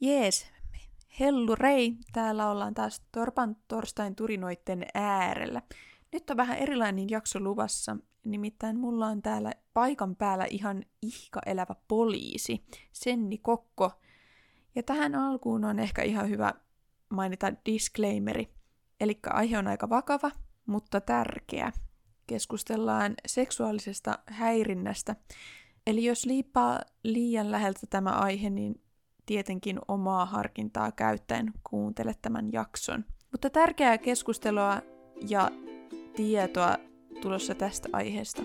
Jees, Hellu Rei, täällä ollaan taas Torpan torstain turinoitten äärellä. Nyt on vähän erilainen jakso luvassa, nimittäin mulla on täällä paikan päällä ihan ihka elävä poliisi, Senni Kokko. Ja tähän alkuun on ehkä ihan hyvä mainita disclaimeri. Eli aihe on aika vakava, mutta tärkeä. Keskustellaan seksuaalisesta häirinnästä. Eli jos liippaa liian läheltä tämä aihe, niin tietenkin omaa harkintaa käyttäen kuuntele tämän jakson. Mutta tärkeää keskustelua ja tietoa tulossa tästä aiheesta.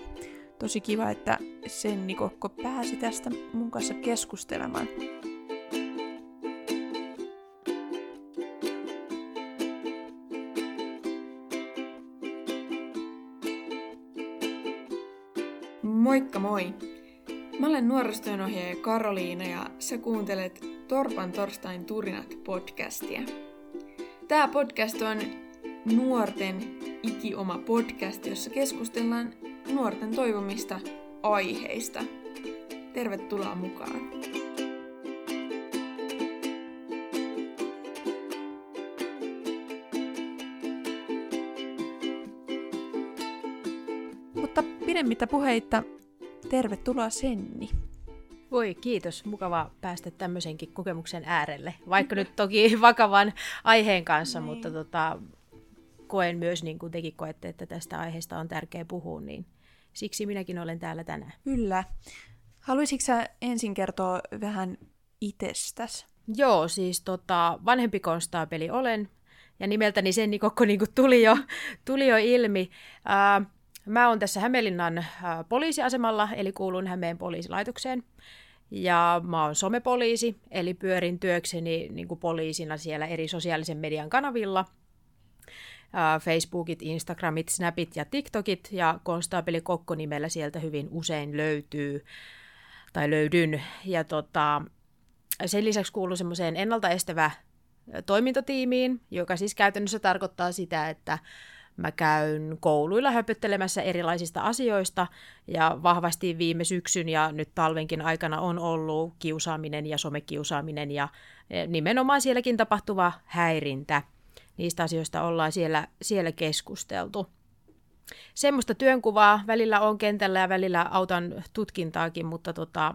Tosi kiva, että Senni Kokko pääsi tästä mun kanssa keskustelemaan. Moikka moi! Mä olen nuorisotyönohjaaja Karoliina ja sä kuuntelet Torpan torstain turinat podcastia. Tämä podcast on nuorten ikioma podcast, jossa keskustellaan nuorten toivomista aiheista. Tervetuloa mukaan! Mutta pidemmittä puheitta, tervetuloa Senni. Voi kiitos, mukava päästä tämmöisenkin kokemuksen äärelle, vaikka nyt toki vakavan aiheen kanssa, niin. mutta tota, koen myös, niin kuin tekin koette, että tästä aiheesta on tärkeä puhua, niin siksi minäkin olen täällä tänään. Kyllä. Haluaisitko sä ensin kertoa vähän itsestäsi? Joo, siis tota, vanhempi konstaapeli olen, ja nimeltäni sen koko niin tuli, jo, tuli jo ilmi. Äh, mä oon tässä Hämeenlinnan äh, poliisiasemalla, eli kuulun Hämeen poliisilaitokseen. Ja mä oon somepoliisi, eli pyörin työkseni niin kuin poliisina siellä eri sosiaalisen median kanavilla. Facebookit, Instagramit, Snapit ja TikTokit, ja konstaapeli Kokko nimellä sieltä hyvin usein löytyy, tai löydyn. Ja tota, sen lisäksi kuuluu semmoiseen ennaltaestävä toimintatiimiin, joka siis käytännössä tarkoittaa sitä, että Mä käyn kouluilla höpöttelemässä erilaisista asioista ja vahvasti viime syksyn ja nyt talvenkin aikana on ollut kiusaaminen ja somekiusaaminen ja e, nimenomaan sielläkin tapahtuva häirintä. Niistä asioista ollaan siellä, siellä keskusteltu. Semmoista työnkuvaa välillä on kentällä ja välillä autan tutkintaakin, mutta tota,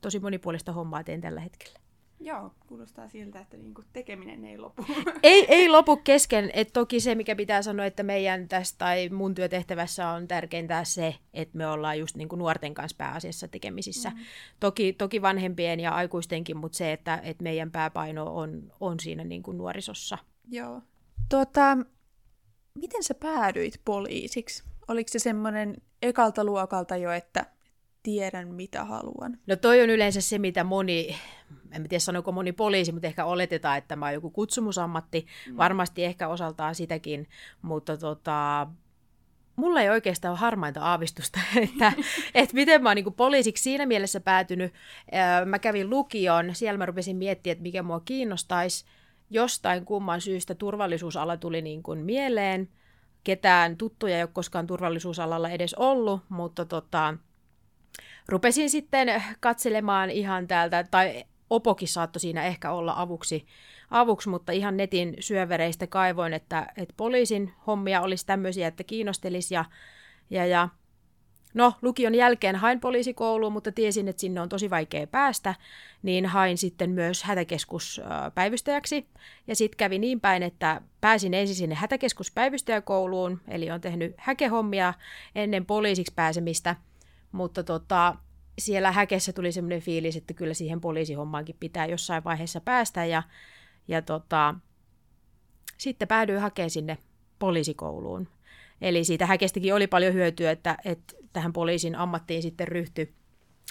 tosi monipuolista hommaa teen tällä hetkellä. Joo, kuulostaa siltä, että niinku tekeminen ei lopu. ei, ei lopu kesken. Et toki se, mikä pitää sanoa, että meidän tästä tai mun työtehtävässä on tärkeintä se, että me ollaan just niinku nuorten kanssa pääasiassa tekemisissä. Mm-hmm. Toki, toki vanhempien ja aikuistenkin, mutta se, että, että meidän pääpaino on, on siinä niinku nuorisossa. Joo. Tota, miten sä päädyit poliisiksi? Oliko se semmoinen ekalta luokalta jo, että tiedän mitä haluan? No toi on yleensä se, mitä moni, en tiedä sanoiko moni poliisi, mutta ehkä oletetaan, että tämä on joku kutsumusammatti. Mm. Varmasti ehkä osaltaan sitäkin, mutta tota, mulla ei oikeastaan ole harmainta aavistusta, että, että miten mä oon niin poliisiksi siinä mielessä päätynyt. Mä kävin lukion, siellä mä rupesin miettimään, että mikä mua kiinnostaisi. Jostain kumman syystä turvallisuusala tuli niin kuin mieleen. Ketään tuttuja ei ole koskaan turvallisuusalalla edes ollut, mutta tota, rupesin sitten katselemaan ihan täältä, tai Opokin saattoi siinä ehkä olla avuksi, avuksi mutta ihan netin syövereistä kaivoin, että, että poliisin hommia olisi tämmöisiä, että kiinnostelisi ja, ja, ja No, lukion jälkeen hain poliisikouluun, mutta tiesin, että sinne on tosi vaikea päästä, niin hain sitten myös hätäkeskuspäivystäjäksi. Ja sitten kävi niin päin, että pääsin ensin sinne hätäkeskuspäivystäjäkouluun, eli on tehnyt häkehommia ennen poliisiksi pääsemistä – mutta tota, siellä häkessä tuli semmoinen fiilis, että kyllä siihen poliisihommaankin pitää jossain vaiheessa päästä ja, ja tota, sitten päädyin hakemaan sinne poliisikouluun. Eli siitä häkestäkin oli paljon hyötyä, että, että tähän poliisin ammattiin sitten ryhtyi,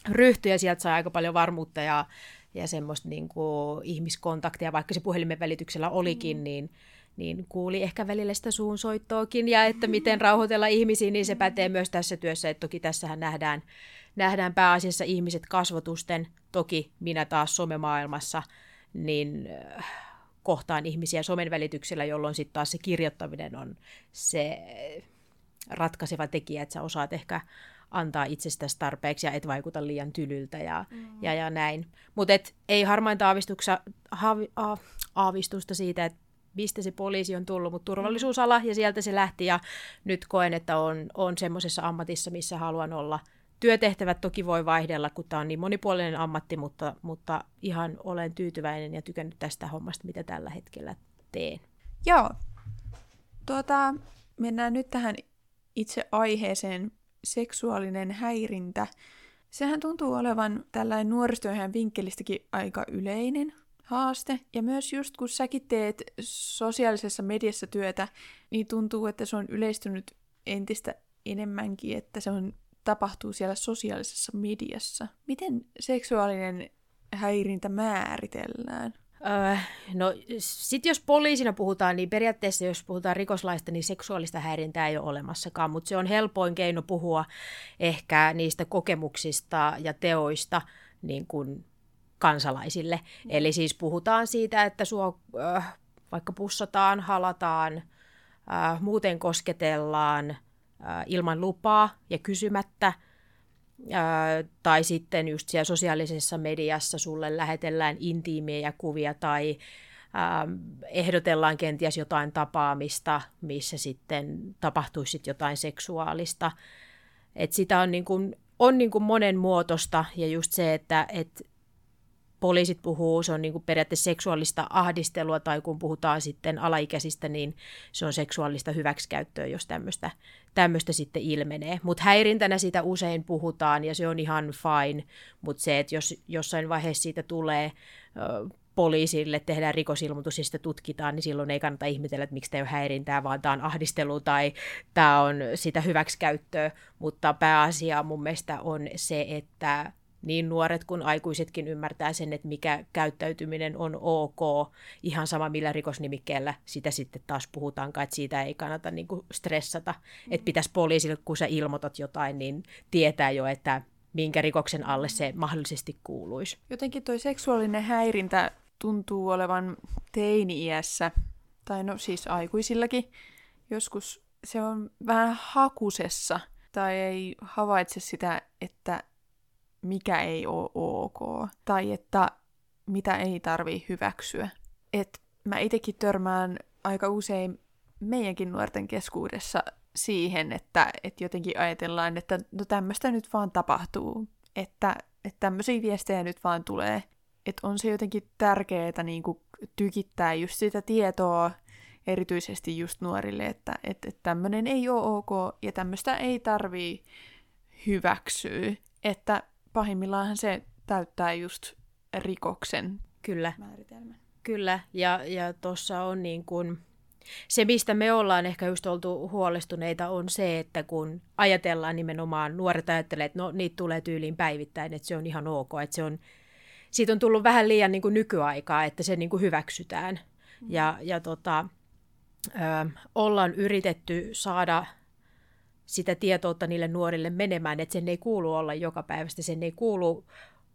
ryhtyi ja sieltä sai aika paljon varmuutta ja, ja semmoista niin kuin ihmiskontaktia, vaikka se puhelimen välityksellä olikin, mm. niin, niin kuuli ehkä välillä sitä suunsoittoakin ja että miten rauhoitella ihmisiä, niin se pätee myös tässä työssä, että toki tässähän nähdään, nähdään pääasiassa ihmiset kasvotusten, toki minä taas somemaailmassa, niin äh, kohtaan ihmisiä somen välityksellä, jolloin sitten taas se kirjoittaminen on se ratkaiseva tekijä, että sä osaat ehkä antaa itsestäsi tarpeeksi ja et vaikuta liian tylyltä ja, mm. ja, ja näin. Mutta ei harmainta haavi, a, aavistusta siitä, että mistä se poliisi on tullut, mutta turvallisuusala ja sieltä se lähti ja nyt koen, että on, on semmoisessa ammatissa, missä haluan olla. Työtehtävät toki voi vaihdella, kun tämä on niin monipuolinen ammatti, mutta, mutta ihan olen tyytyväinen ja tykännyt tästä hommasta, mitä tällä hetkellä teen. Joo. Tuota, mennään nyt tähän itse aiheeseen, seksuaalinen häirintä. Sehän tuntuu olevan tällainen nuoristojen vinkkelistäkin aika yleinen haaste. Ja myös just kun säkin teet sosiaalisessa mediassa työtä, niin tuntuu, että se on yleistynyt entistä enemmänkin, että se on, tapahtuu siellä sosiaalisessa mediassa. Miten seksuaalinen häirintä määritellään? Öö, no sit jos poliisina puhutaan, niin periaatteessa jos puhutaan rikoslaista, niin seksuaalista häirintää ei ole olemassakaan, mutta se on helpoin keino puhua ehkä niistä kokemuksista ja teoista niin kuin kansalaisille. Mm. Eli siis puhutaan siitä, että sua äh, vaikka pussataan, halataan, äh, muuten kosketellaan äh, ilman lupaa ja kysymättä, äh, tai sitten just siellä sosiaalisessa mediassa sulle lähetellään intiimejä kuvia tai äh, ehdotellaan kenties jotain tapaamista, missä sitten tapahtuisi sit jotain seksuaalista. Et sitä on, niin kuin, on niin kuin monen muotosta ja just se, että et poliisit puhuu, se on niin kuin periaatteessa seksuaalista ahdistelua, tai kun puhutaan sitten alaikäisistä, niin se on seksuaalista hyväksikäyttöä, jos tämmöistä, tämmöistä sitten ilmenee. Mutta häirintänä siitä usein puhutaan, ja se on ihan fine, mutta se, että jos jossain vaiheessa siitä tulee ö, poliisille, tehdään rikosilmoitus ja sitä tutkitaan, niin silloin ei kannata ihmetellä, että miksi tämä ei ole häirintää, vaan tämä on ahdistelu tai tämä on sitä hyväksikäyttöä, mutta pääasia mun mielestä on se, että niin nuoret kuin aikuisetkin ymmärtää sen, että mikä käyttäytyminen on ok, ihan sama millä rikosnimikkeellä sitä sitten taas puhutaankaan, että siitä ei kannata niin kuin stressata, mm-hmm. että pitäisi poliisille, kun sä ilmoitat jotain, niin tietää jo, että minkä rikoksen alle se mahdollisesti kuuluisi. Jotenkin toi seksuaalinen häirintä tuntuu olevan teini-iässä, tai no siis aikuisillakin, joskus se on vähän hakusessa, tai ei havaitse sitä, että mikä ei ole ok, tai että mitä ei tarvii hyväksyä. Et mä itsekin törmään aika usein meidänkin nuorten keskuudessa siihen, että, että jotenkin ajatellaan, että no tämmöistä nyt vaan tapahtuu, että, että tämmöisiä viestejä nyt vaan tulee. Että on se jotenkin tärkeää niin tykittää just sitä tietoa, erityisesti just nuorille, että, että, että tämmöinen ei ole ok ja tämmöistä ei tarvii hyväksyä. Että pahimmillaan se täyttää just rikoksen Kyllä. määritelmän. Kyllä, ja, ja tuossa on niin kuin, se, mistä me ollaan ehkä just oltu huolestuneita, on se, että kun ajatellaan nimenomaan, nuoret ajattelee, että no niitä tulee tyyliin päivittäin, että se on ihan ok, että se on, siitä on tullut vähän liian niin kuin nykyaikaa, että se niin kuin hyväksytään. Mm. Ja, ja tota, ö, ollaan yritetty saada sitä tietoutta niille nuorille menemään, että sen ei kuulu olla joka päivästä, sen ei kuulu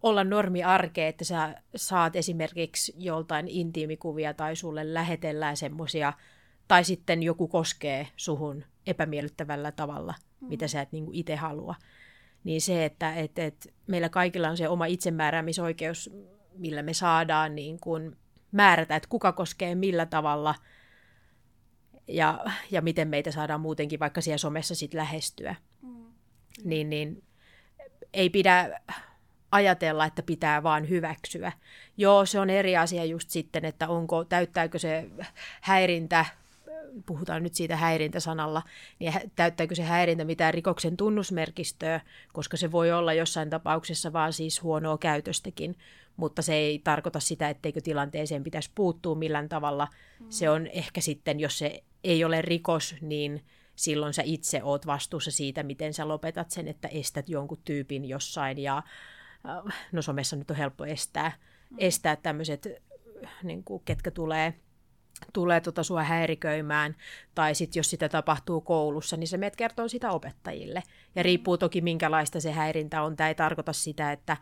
olla normi arkea, että sä saat esimerkiksi joltain intiimikuvia tai sulle lähetellään semmoisia, tai sitten joku koskee suhun epämiellyttävällä tavalla, mm. mitä sä et niin itse halua. Niin se, että et, et meillä kaikilla on se oma itsemääräämisoikeus, millä me saadaan niin kuin määrätä, että kuka koskee millä tavalla – ja, ja miten meitä saadaan muutenkin vaikka siellä somessa sit lähestyä. Mm. Niin, niin ei pidä ajatella, että pitää vaan hyväksyä. Joo, se on eri asia just sitten, että onko, täyttääkö se häirintä, puhutaan nyt siitä häirintäsanalla, niin täyttääkö se häirintä mitään rikoksen tunnusmerkistöä, koska se voi olla jossain tapauksessa vaan siis huonoa käytöstäkin, mutta se ei tarkoita sitä, etteikö tilanteeseen pitäisi puuttua millään tavalla. Mm. Se on ehkä sitten, jos se ei ole rikos, niin silloin sä itse oot vastuussa siitä, miten sä lopetat sen, että estät jonkun tyypin jossain ja äh, no somessa nyt on helppo estää, mm. estää tämmöiset, niin kuin, ketkä tulee tulee tota sua häiriköimään, tai sitten jos sitä tapahtuu koulussa, niin se meidät kertoo sitä opettajille. Ja mm. riippuu toki minkälaista se häirintä on. Tämä ei tarkoita sitä, että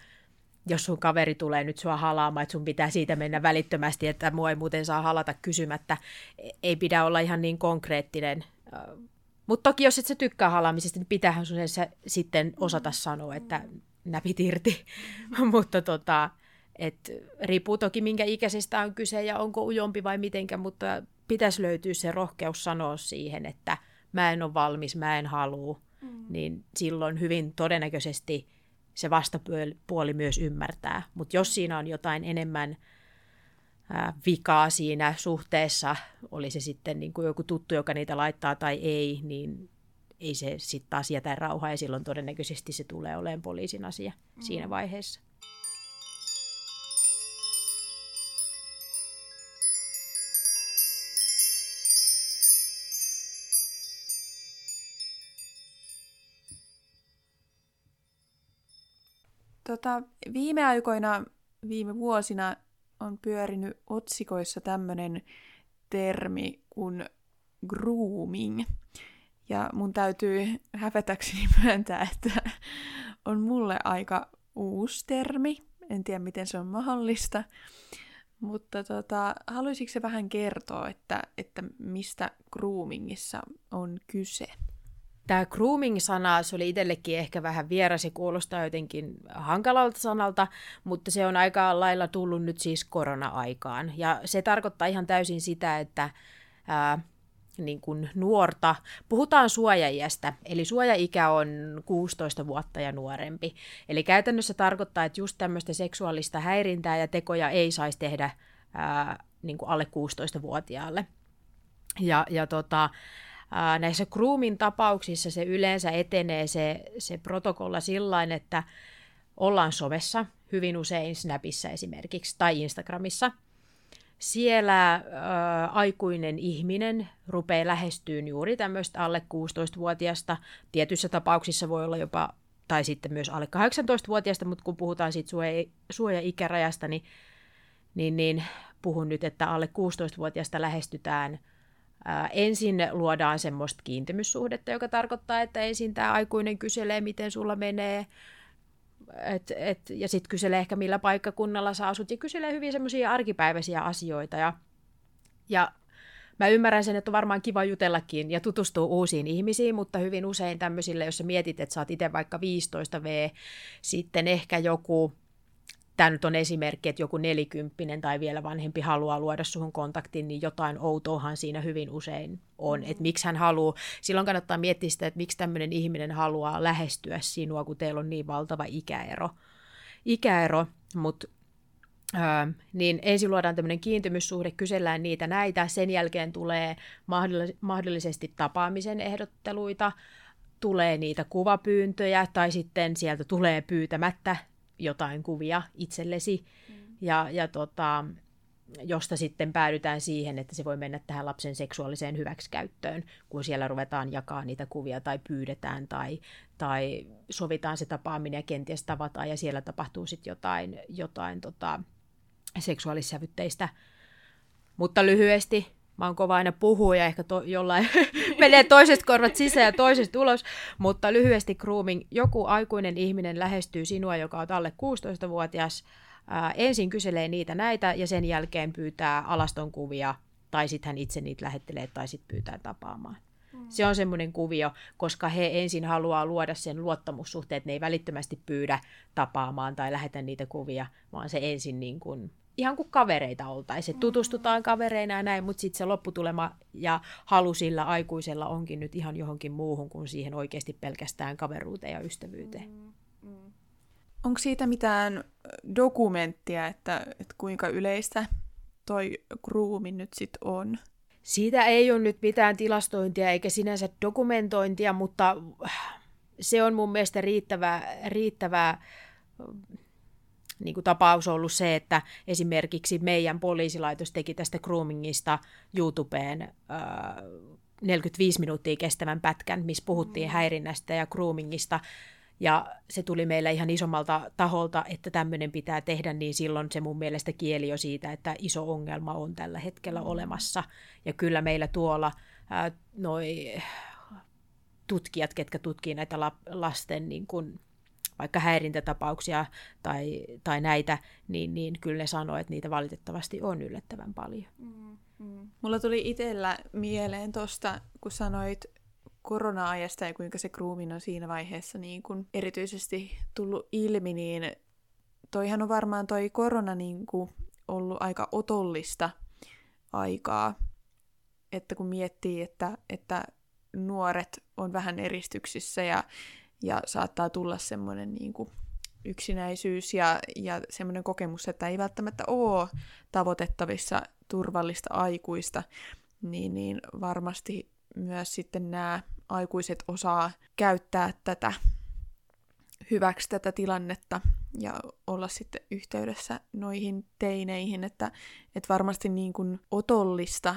jos sun kaveri tulee nyt sua halaamaan, että sun pitää siitä mennä välittömästi, että mua ei muuten saa halata kysymättä. Ei pidä olla ihan niin konkreettinen, Mutta toki jos et sä tykkää halaamisesta, niin pitäähän sun sitten osata sanoa, että näpit irti. mutta tota, et, riippuu toki minkä ikäisestä on kyse ja onko ujompi vai mitenkä, mutta pitäisi löytyä se rohkeus sanoa siihen, että mä en ole valmis, mä en halua. Mm. Niin silloin hyvin todennäköisesti se vastapuoli myös ymmärtää. Mutta jos siinä on jotain enemmän ää, vikaa siinä suhteessa, oli se sitten niin kuin joku tuttu, joka niitä laittaa tai ei, niin ei se sitten taas jätä rauhaa ja silloin todennäköisesti se tulee olemaan poliisin asia mm. siinä vaiheessa. Tota, viime aikoina, viime vuosina on pyörinyt otsikoissa tämmöinen termi kuin grooming. Ja mun täytyy hävetäkseni myöntää, että on mulle aika uusi termi. En tiedä, miten se on mahdollista. Mutta tota, haluaisitko se vähän kertoa, että, että mistä groomingissa on kyse? Tämä grooming-sana, se oli itsellekin ehkä vähän vieras ja kuulostaa jotenkin hankalalta sanalta, mutta se on aika lailla tullut nyt siis korona-aikaan. Ja se tarkoittaa ihan täysin sitä, että ää, niin kuin nuorta, puhutaan suojaiästä, eli suojaikä on 16 vuotta ja nuorempi. Eli käytännössä tarkoittaa, että just tämmöistä seksuaalista häirintää ja tekoja ei saisi tehdä ää, niin kuin alle 16-vuotiaalle. Ja, ja tota, näissä groomin tapauksissa se yleensä etenee se, se protokolla sillain, että ollaan somessa, hyvin usein Snapissa esimerkiksi tai Instagramissa. Siellä ää, aikuinen ihminen rupeaa lähestyyn juuri tämmöistä alle 16-vuotiaasta. Tietyissä tapauksissa voi olla jopa, tai sitten myös alle 18-vuotiaasta, mutta kun puhutaan siitä suoja, suoja-ikärajasta, niin, niin, niin puhun nyt, että alle 16-vuotiaasta lähestytään – ensin luodaan semmoista kiintymyssuhdetta, joka tarkoittaa, että ensin tämä aikuinen kyselee, miten sulla menee, et, et, ja sitten kyselee ehkä millä paikkakunnalla sä asut, ja kyselee hyvin semmoisia arkipäiväisiä asioita. Ja, ja mä ymmärrän sen, että on varmaan kiva jutellakin ja tutustua uusiin ihmisiin, mutta hyvin usein tämmöisille, jos sä mietit, että sä oot itse vaikka 15 V, sitten ehkä joku tämä nyt on esimerkki, että joku nelikymppinen tai vielä vanhempi haluaa luoda suhun kontaktin, niin jotain outoahan siinä hyvin usein on. Mm-hmm. Että miksi hän haluaa, silloin kannattaa miettiä sitä, että miksi tämmöinen ihminen haluaa lähestyä sinua, kun teillä on niin valtava ikäero. Ikäero, mutta Öö, niin ensin luodaan tämmöinen kiintymyssuhde, kysellään niitä näitä, sen jälkeen tulee mahdollisesti tapaamisen ehdotteluita, tulee niitä kuvapyyntöjä tai sitten sieltä tulee pyytämättä jotain kuvia itsellesi, mm. ja, ja tota, josta sitten päädytään siihen, että se voi mennä tähän lapsen seksuaaliseen hyväksikäyttöön, kun siellä ruvetaan jakaa niitä kuvia tai pyydetään tai, tai sovitaan se tapaaminen ja kenties tavataan ja siellä tapahtuu sitten jotain, jotain tota, seksuaalissävytteistä. Mutta lyhyesti, mä oon kova aina puhua ja ehkä to, jollain menee toiset korvat sisään ja toisesta ulos, mutta lyhyesti grooming, joku aikuinen ihminen lähestyy sinua, joka on alle 16-vuotias, ää, ensin kyselee niitä näitä ja sen jälkeen pyytää alaston kuvia tai sitten hän itse niitä lähettelee tai sitten pyytää tapaamaan. Mm. Se on semmoinen kuvio, koska he ensin haluaa luoda sen luottamussuhteen, että ne ei välittömästi pyydä tapaamaan tai lähetä niitä kuvia, vaan se ensin niin kuin ihan kuin kavereita oltaisiin. Mm. Tutustutaan kavereina ja näin, mutta sitten se lopputulema ja halu sillä aikuisella onkin nyt ihan johonkin muuhun kuin siihen oikeasti pelkästään kaveruuteen ja ystävyyteen. Mm. Mm. Onko siitä mitään dokumenttia, että, että kuinka yleistä toi grooming nyt sitten on? Siitä ei ole nyt mitään tilastointia eikä sinänsä dokumentointia, mutta se on mun mielestä riittävä, riittävä niin kuin tapaus on ollut se, että esimerkiksi meidän poliisilaitos teki tästä groomingista YouTubeen äh, 45 minuuttia kestävän pätkän, missä puhuttiin mm. häirinnästä ja groomingista. Ja se tuli meille ihan isommalta taholta, että tämmöinen pitää tehdä, niin silloin se mun mielestä kieli jo siitä, että iso ongelma on tällä hetkellä mm. olemassa. Ja kyllä meillä tuolla ää, noi tutkijat, ketkä tutkii näitä lasten niin kun, vaikka häirintätapauksia tai, tai näitä, niin, niin kyllä ne sanoo, että niitä valitettavasti on yllättävän paljon. Mm, mm. Mulla tuli itsellä mieleen tuosta, kun sanoit korona-ajasta ja kuinka se grooming on siinä vaiheessa niin kun erityisesti tullut ilmi, niin toihan on varmaan toi korona niin ollut aika otollista aikaa, että kun miettii, että, että nuoret on vähän eristyksissä ja, ja saattaa tulla semmoinen niin kuin yksinäisyys ja, ja semmoinen kokemus, että ei välttämättä ole tavoitettavissa turvallista aikuista, niin, niin varmasti myös sitten nämä aikuiset osaa käyttää tätä hyväksi tätä tilannetta ja olla sitten yhteydessä noihin teineihin, että, että varmasti niin kuin otollista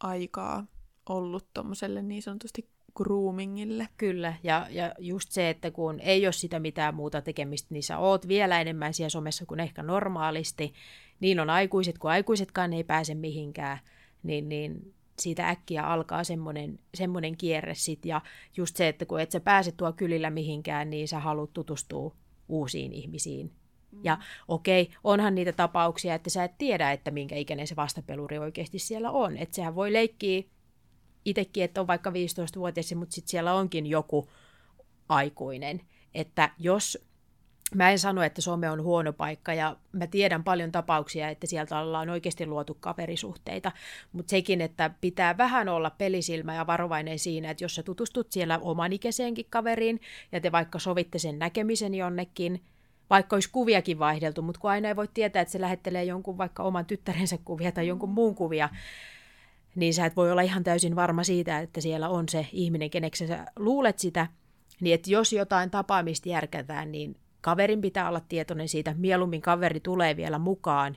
aikaa ollut tuommoiselle niin sanotusti groomingille. Kyllä, ja, ja just se, että kun ei ole sitä mitään muuta tekemistä, niin sä oot vielä enemmän siellä somessa kuin ehkä normaalisti. Niin on aikuiset, kun aikuisetkaan ei pääse mihinkään, niin, niin siitä äkkiä alkaa semmoinen, semmoinen kierre sit. Ja just se, että kun et sä pääse tuo kylillä mihinkään, niin sä haluat tutustua uusiin ihmisiin. Mm. Ja okei, onhan niitä tapauksia, että sä et tiedä, että minkä ikäinen se vastapeluri oikeasti siellä on. Että sehän voi leikkiä itsekin, että on vaikka 15-vuotias, mutta sitten siellä onkin joku aikuinen. Että jos Mä en sano, että some on huono paikka ja mä tiedän paljon tapauksia, että sieltä ollaan oikeasti luotu kaverisuhteita, mutta sekin, että pitää vähän olla pelisilmä ja varovainen siinä, että jos sä tutustut siellä omanikäiseenkin kaveriin ja te vaikka sovitte sen näkemisen jonnekin, vaikka olisi kuviakin vaihdeltu, mutta kun aina ei voi tietää, että se lähettelee jonkun vaikka oman tyttärensä kuvia tai jonkun muun kuvia, niin sä et voi olla ihan täysin varma siitä, että siellä on se ihminen, keneksi sä luulet sitä, niin että jos jotain tapaamista järkätään, niin kaverin pitää olla tietoinen siitä, mieluummin kaveri tulee vielä mukaan,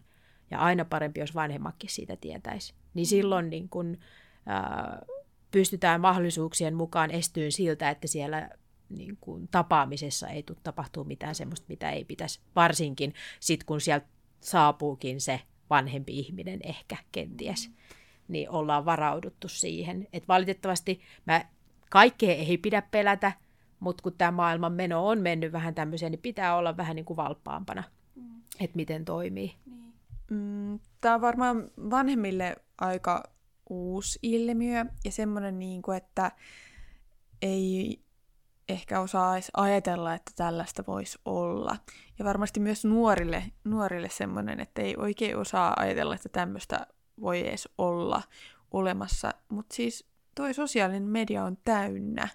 ja aina parempi, jos vanhemmatkin siitä tietäisi. Niin silloin niin kun, ää, pystytään mahdollisuuksien mukaan estyyn siltä, että siellä niin kun, tapaamisessa ei tule tapahtuu mitään semmoista, mitä ei pitäisi. Varsinkin sitten, kun sieltä saapuukin se vanhempi ihminen ehkä kenties, mm. Niin ollaan varauduttu siihen. Et valitettavasti mä, kaikkea ei pidä pelätä, mutta kun tämä maailman meno on mennyt vähän tämmöiseen, niin pitää olla vähän niin kuin valppaampana, mm. että miten toimii. Niin. Mm, tämä on varmaan vanhemmille aika uusi ilmiö ja semmoinen, niin kuin, että ei ehkä osaa edes ajatella, että tällaista voisi olla. Ja varmasti myös nuorille, nuorille semmoinen, että ei oikein osaa ajatella, että tämmöistä voi edes olla olemassa. Mutta siis toi sosiaalinen media on täynnä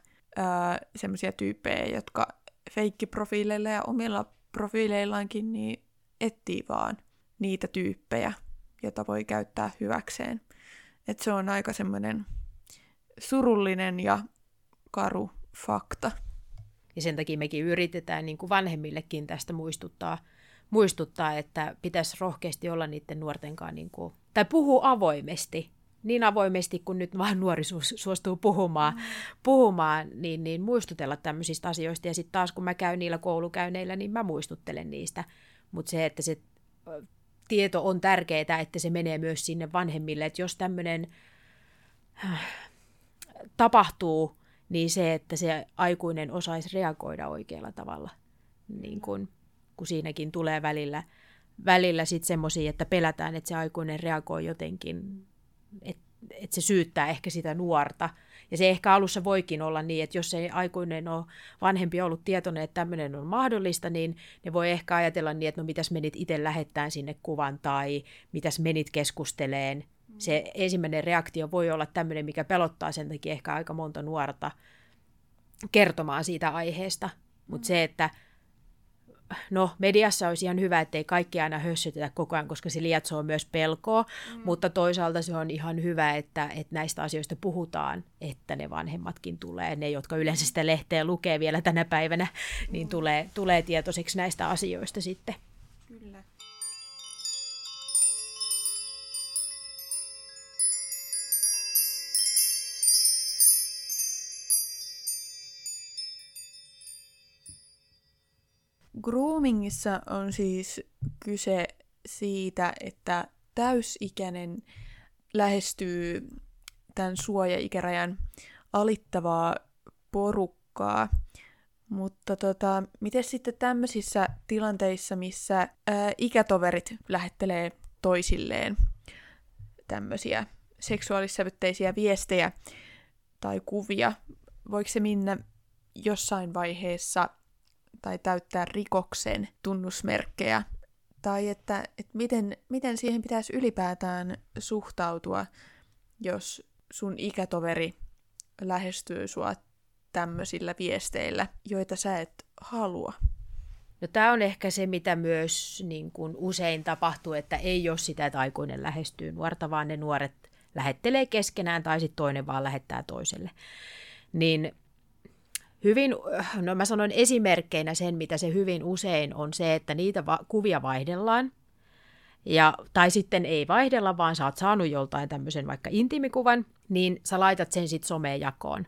semmoisia tyyppejä, jotka feikkiprofiileilla ja omilla profiileillaankin niin etsii vaan niitä tyyppejä, joita voi käyttää hyväkseen. Et se on aika semmoinen surullinen ja karu fakta. Ja sen takia mekin yritetään niin kuin vanhemmillekin tästä muistuttaa, muistuttaa, että pitäisi rohkeasti olla niiden nuorten kanssa, niin kuin, tai puhua avoimesti niin avoimesti kuin nyt vaan nuori suostuu puhumaan, mm. puhumaan niin, niin muistutella tämmöisistä asioista. Ja sitten taas kun mä käyn niillä koulukäyneillä, niin mä muistuttelen niistä. Mutta se, että se tieto on tärkeää, että se menee myös sinne vanhemmille. Että jos tämmöinen äh, tapahtuu, niin se, että se aikuinen osaisi reagoida oikealla tavalla. Niin kun, kun siinäkin tulee välillä, välillä sitten semmoisia, että pelätään, että se aikuinen reagoi jotenkin että et se syyttää ehkä sitä nuorta. Ja se ehkä alussa voikin olla niin, että jos ei aikuinen ole vanhempi ollut tietoinen, että tämmöinen on mahdollista, niin ne voi ehkä ajatella niin, että no mitäs menit itse lähettämään sinne kuvan tai mitäs menit keskusteleen. Se ensimmäinen reaktio voi olla tämmöinen, mikä pelottaa sen takia ehkä aika monta nuorta kertomaan siitä aiheesta. Mutta mm. se, että no mediassa olisi ihan hyvä, ettei kaikki aina hössytetä koko ajan, koska se lietsoo myös pelkoa, mm. mutta toisaalta se on ihan hyvä, että, että näistä asioista puhutaan, että ne vanhemmatkin tulee, ne jotka yleensä sitä lehteä lukee vielä tänä päivänä, niin mm. tulee, tulee tietoiseksi näistä asioista sitten. Kyllä. Groomingissa on siis kyse siitä, että täysikäinen lähestyy tämän suojaikärajan alittavaa porukkaa. Mutta tota, miten sitten tämmöisissä tilanteissa, missä ää, ikätoverit lähettelee toisilleen tämmöisiä seksuaalissävytteisiä viestejä tai kuvia, voiko se minne jossain vaiheessa tai täyttää rikoksen tunnusmerkkejä, tai että, että miten, miten siihen pitäisi ylipäätään suhtautua, jos sun ikätoveri lähestyy sua tämmöisillä viesteillä, joita sä et halua. No tämä on ehkä se, mitä myös niin kuin usein tapahtuu, että ei ole sitä, että aikuinen lähestyy nuorta, vaan ne nuoret lähettelee keskenään tai sitten toinen vaan lähettää toiselle. Niin hyvin, no mä sanon esimerkkeinä sen, mitä se hyvin usein on se, että niitä va- kuvia vaihdellaan, ja, tai sitten ei vaihdella, vaan sä oot saanut joltain tämmöisen vaikka intimikuvan, niin sä laitat sen sitten someen jakoon.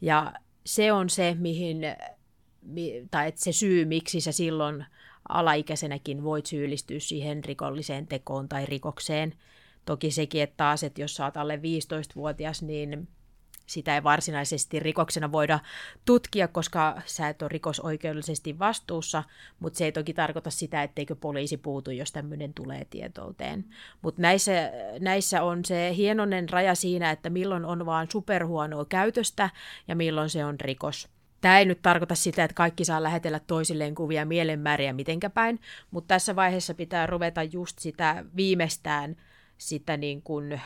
Ja se on se, mihin, tai että se syy, miksi sä silloin alaikäisenäkin voit syyllistyä siihen rikolliseen tekoon tai rikokseen. Toki sekin, että taas, että jos sä oot alle 15-vuotias, niin sitä ei varsinaisesti rikoksena voida tutkia, koska sä et ole rikosoikeudellisesti vastuussa, mutta se ei toki tarkoita sitä, etteikö poliisi puutu, jos tämmöinen tulee tietouteen. Mutta näissä, näissä on se hienonen raja siinä, että milloin on vaan superhuonoa käytöstä ja milloin se on rikos. Tämä ei nyt tarkoita sitä, että kaikki saa lähetellä toisilleen kuvia mielenmääriä mitenkä päin, mutta tässä vaiheessa pitää ruveta just sitä viimeistään sitä niin kuin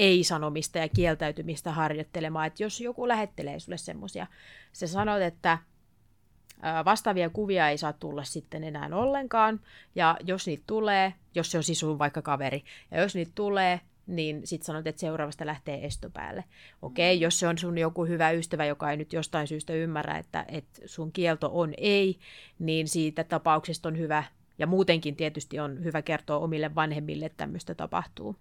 ei-sanomista ja kieltäytymistä harjoittelemaan. Että jos joku lähettelee sulle semmoisia, sä sanot, että vastaavia kuvia ei saa tulla sitten enää ollenkaan, ja jos niitä tulee, jos se on siis sun vaikka kaveri, ja jos niitä tulee, niin sitten sanot, että seuraavasta lähtee estopäälle. Okei, okay, jos se on sun joku hyvä ystävä, joka ei nyt jostain syystä ymmärrä, että, että sun kielto on ei, niin siitä tapauksesta on hyvä, ja muutenkin tietysti on hyvä kertoa omille vanhemmille, että tämmöistä tapahtuu.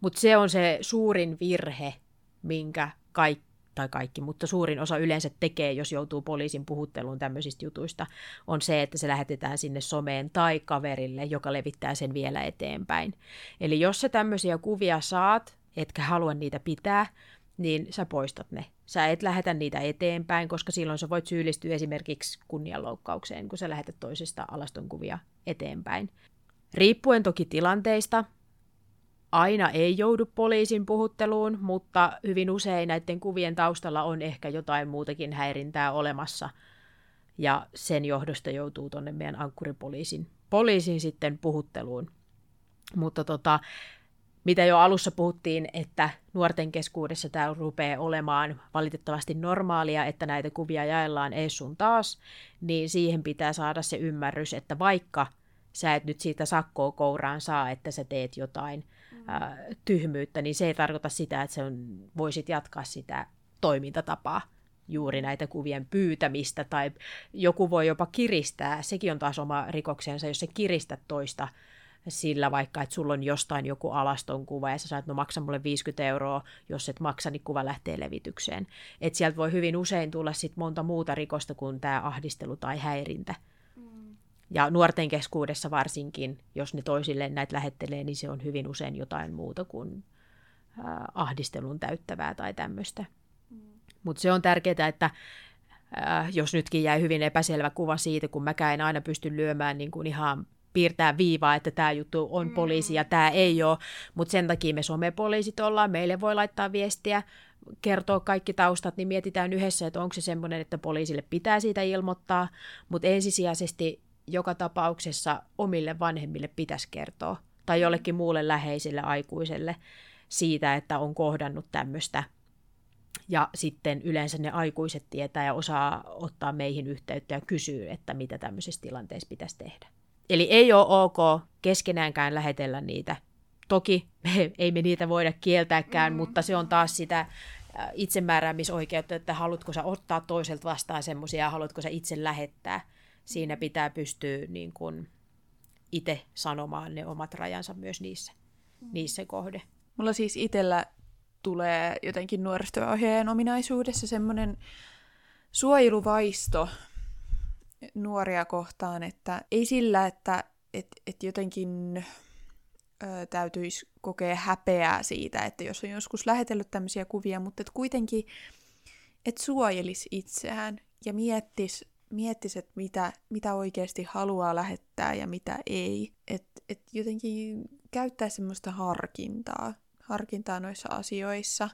Mutta se on se suurin virhe, minkä kaikki tai kaikki, mutta suurin osa yleensä tekee, jos joutuu poliisin puhutteluun tämmöisistä jutuista, on se, että se lähetetään sinne someen tai kaverille, joka levittää sen vielä eteenpäin. Eli jos sä tämmöisiä kuvia saat, etkä halua niitä pitää, niin sä poistat ne. Sä et lähetä niitä eteenpäin, koska silloin sä voit syyllistyä esimerkiksi kunnianloukkaukseen, kun sä lähetät toisesta alastonkuvia eteenpäin. Riippuen toki tilanteista, aina ei joudu poliisin puhutteluun, mutta hyvin usein näiden kuvien taustalla on ehkä jotain muutakin häirintää olemassa. Ja sen johdosta joutuu tuonne meidän ankkuripoliisin poliisin sitten puhutteluun. Mutta tota, mitä jo alussa puhuttiin, että nuorten keskuudessa tämä rupeaa olemaan valitettavasti normaalia, että näitä kuvia jaellaan ees sun taas, niin siihen pitää saada se ymmärrys, että vaikka sä et nyt siitä sakkoa kouraan saa, että sä teet jotain ää, tyhmyyttä, niin se ei tarkoita sitä, että on, voisit jatkaa sitä toimintatapaa juuri näitä kuvien pyytämistä, tai joku voi jopa kiristää, sekin on taas oma rikoksensa, jos se kiristät toista sillä vaikka, että sulla on jostain joku alaston kuva ja sä saat, no maksa mulle 50 euroa, jos et maksa, niin kuva lähtee levitykseen. Että sieltä voi hyvin usein tulla sit monta muuta rikosta kuin tämä ahdistelu tai häirintä. Ja nuorten keskuudessa varsinkin, jos ne toisilleen näitä lähettelee, niin se on hyvin usein jotain muuta kuin äh, ahdistelun täyttävää tai tämmöistä. Mm. Mutta se on tärkeää, että äh, jos nytkin jäi hyvin epäselvä kuva siitä, kun mäkään en aina pysty lyömään niin kuin ihan piirtää viivaa, että tämä juttu on mm. poliisi ja tämä ei ole, mutta sen takia me somepoliisit ollaan, meille voi laittaa viestiä, kertoa kaikki taustat, niin mietitään yhdessä, että onko se semmoinen, että poliisille pitää siitä ilmoittaa, mutta ensisijaisesti joka tapauksessa omille vanhemmille pitäisi kertoa tai jollekin muulle läheiselle aikuiselle siitä, että on kohdannut tämmöistä. Ja sitten yleensä ne aikuiset tietää ja osaa ottaa meihin yhteyttä ja kysyy, että mitä tämmöisessä tilanteessa pitäisi tehdä. Eli ei ole ok keskenäänkään lähetellä niitä. Toki me, ei me niitä voida kieltääkään, mm. mutta se on taas sitä äh, itsemääräämisoikeutta, että haluatko sä ottaa toiselta vastaan semmoisia ja haluatko sä itse lähettää siinä pitää pystyä niin kuin itse sanomaan ne omat rajansa myös niissä, mm. niissä kohde. Mulla siis itsellä tulee jotenkin nuorisotyöohjaajan ominaisuudessa semmoinen suojeluvaisto nuoria kohtaan, että ei sillä, että et, et jotenkin ö, täytyisi kokea häpeää siitä, että jos on joskus lähetellyt tämmöisiä kuvia, mutta et kuitenkin, että suojelisi itseään ja miettisi miettisi, että mitä, mitä oikeasti haluaa lähettää ja mitä ei. Että et jotenkin käyttää semmoista harkintaa, harkintaa noissa asioissa.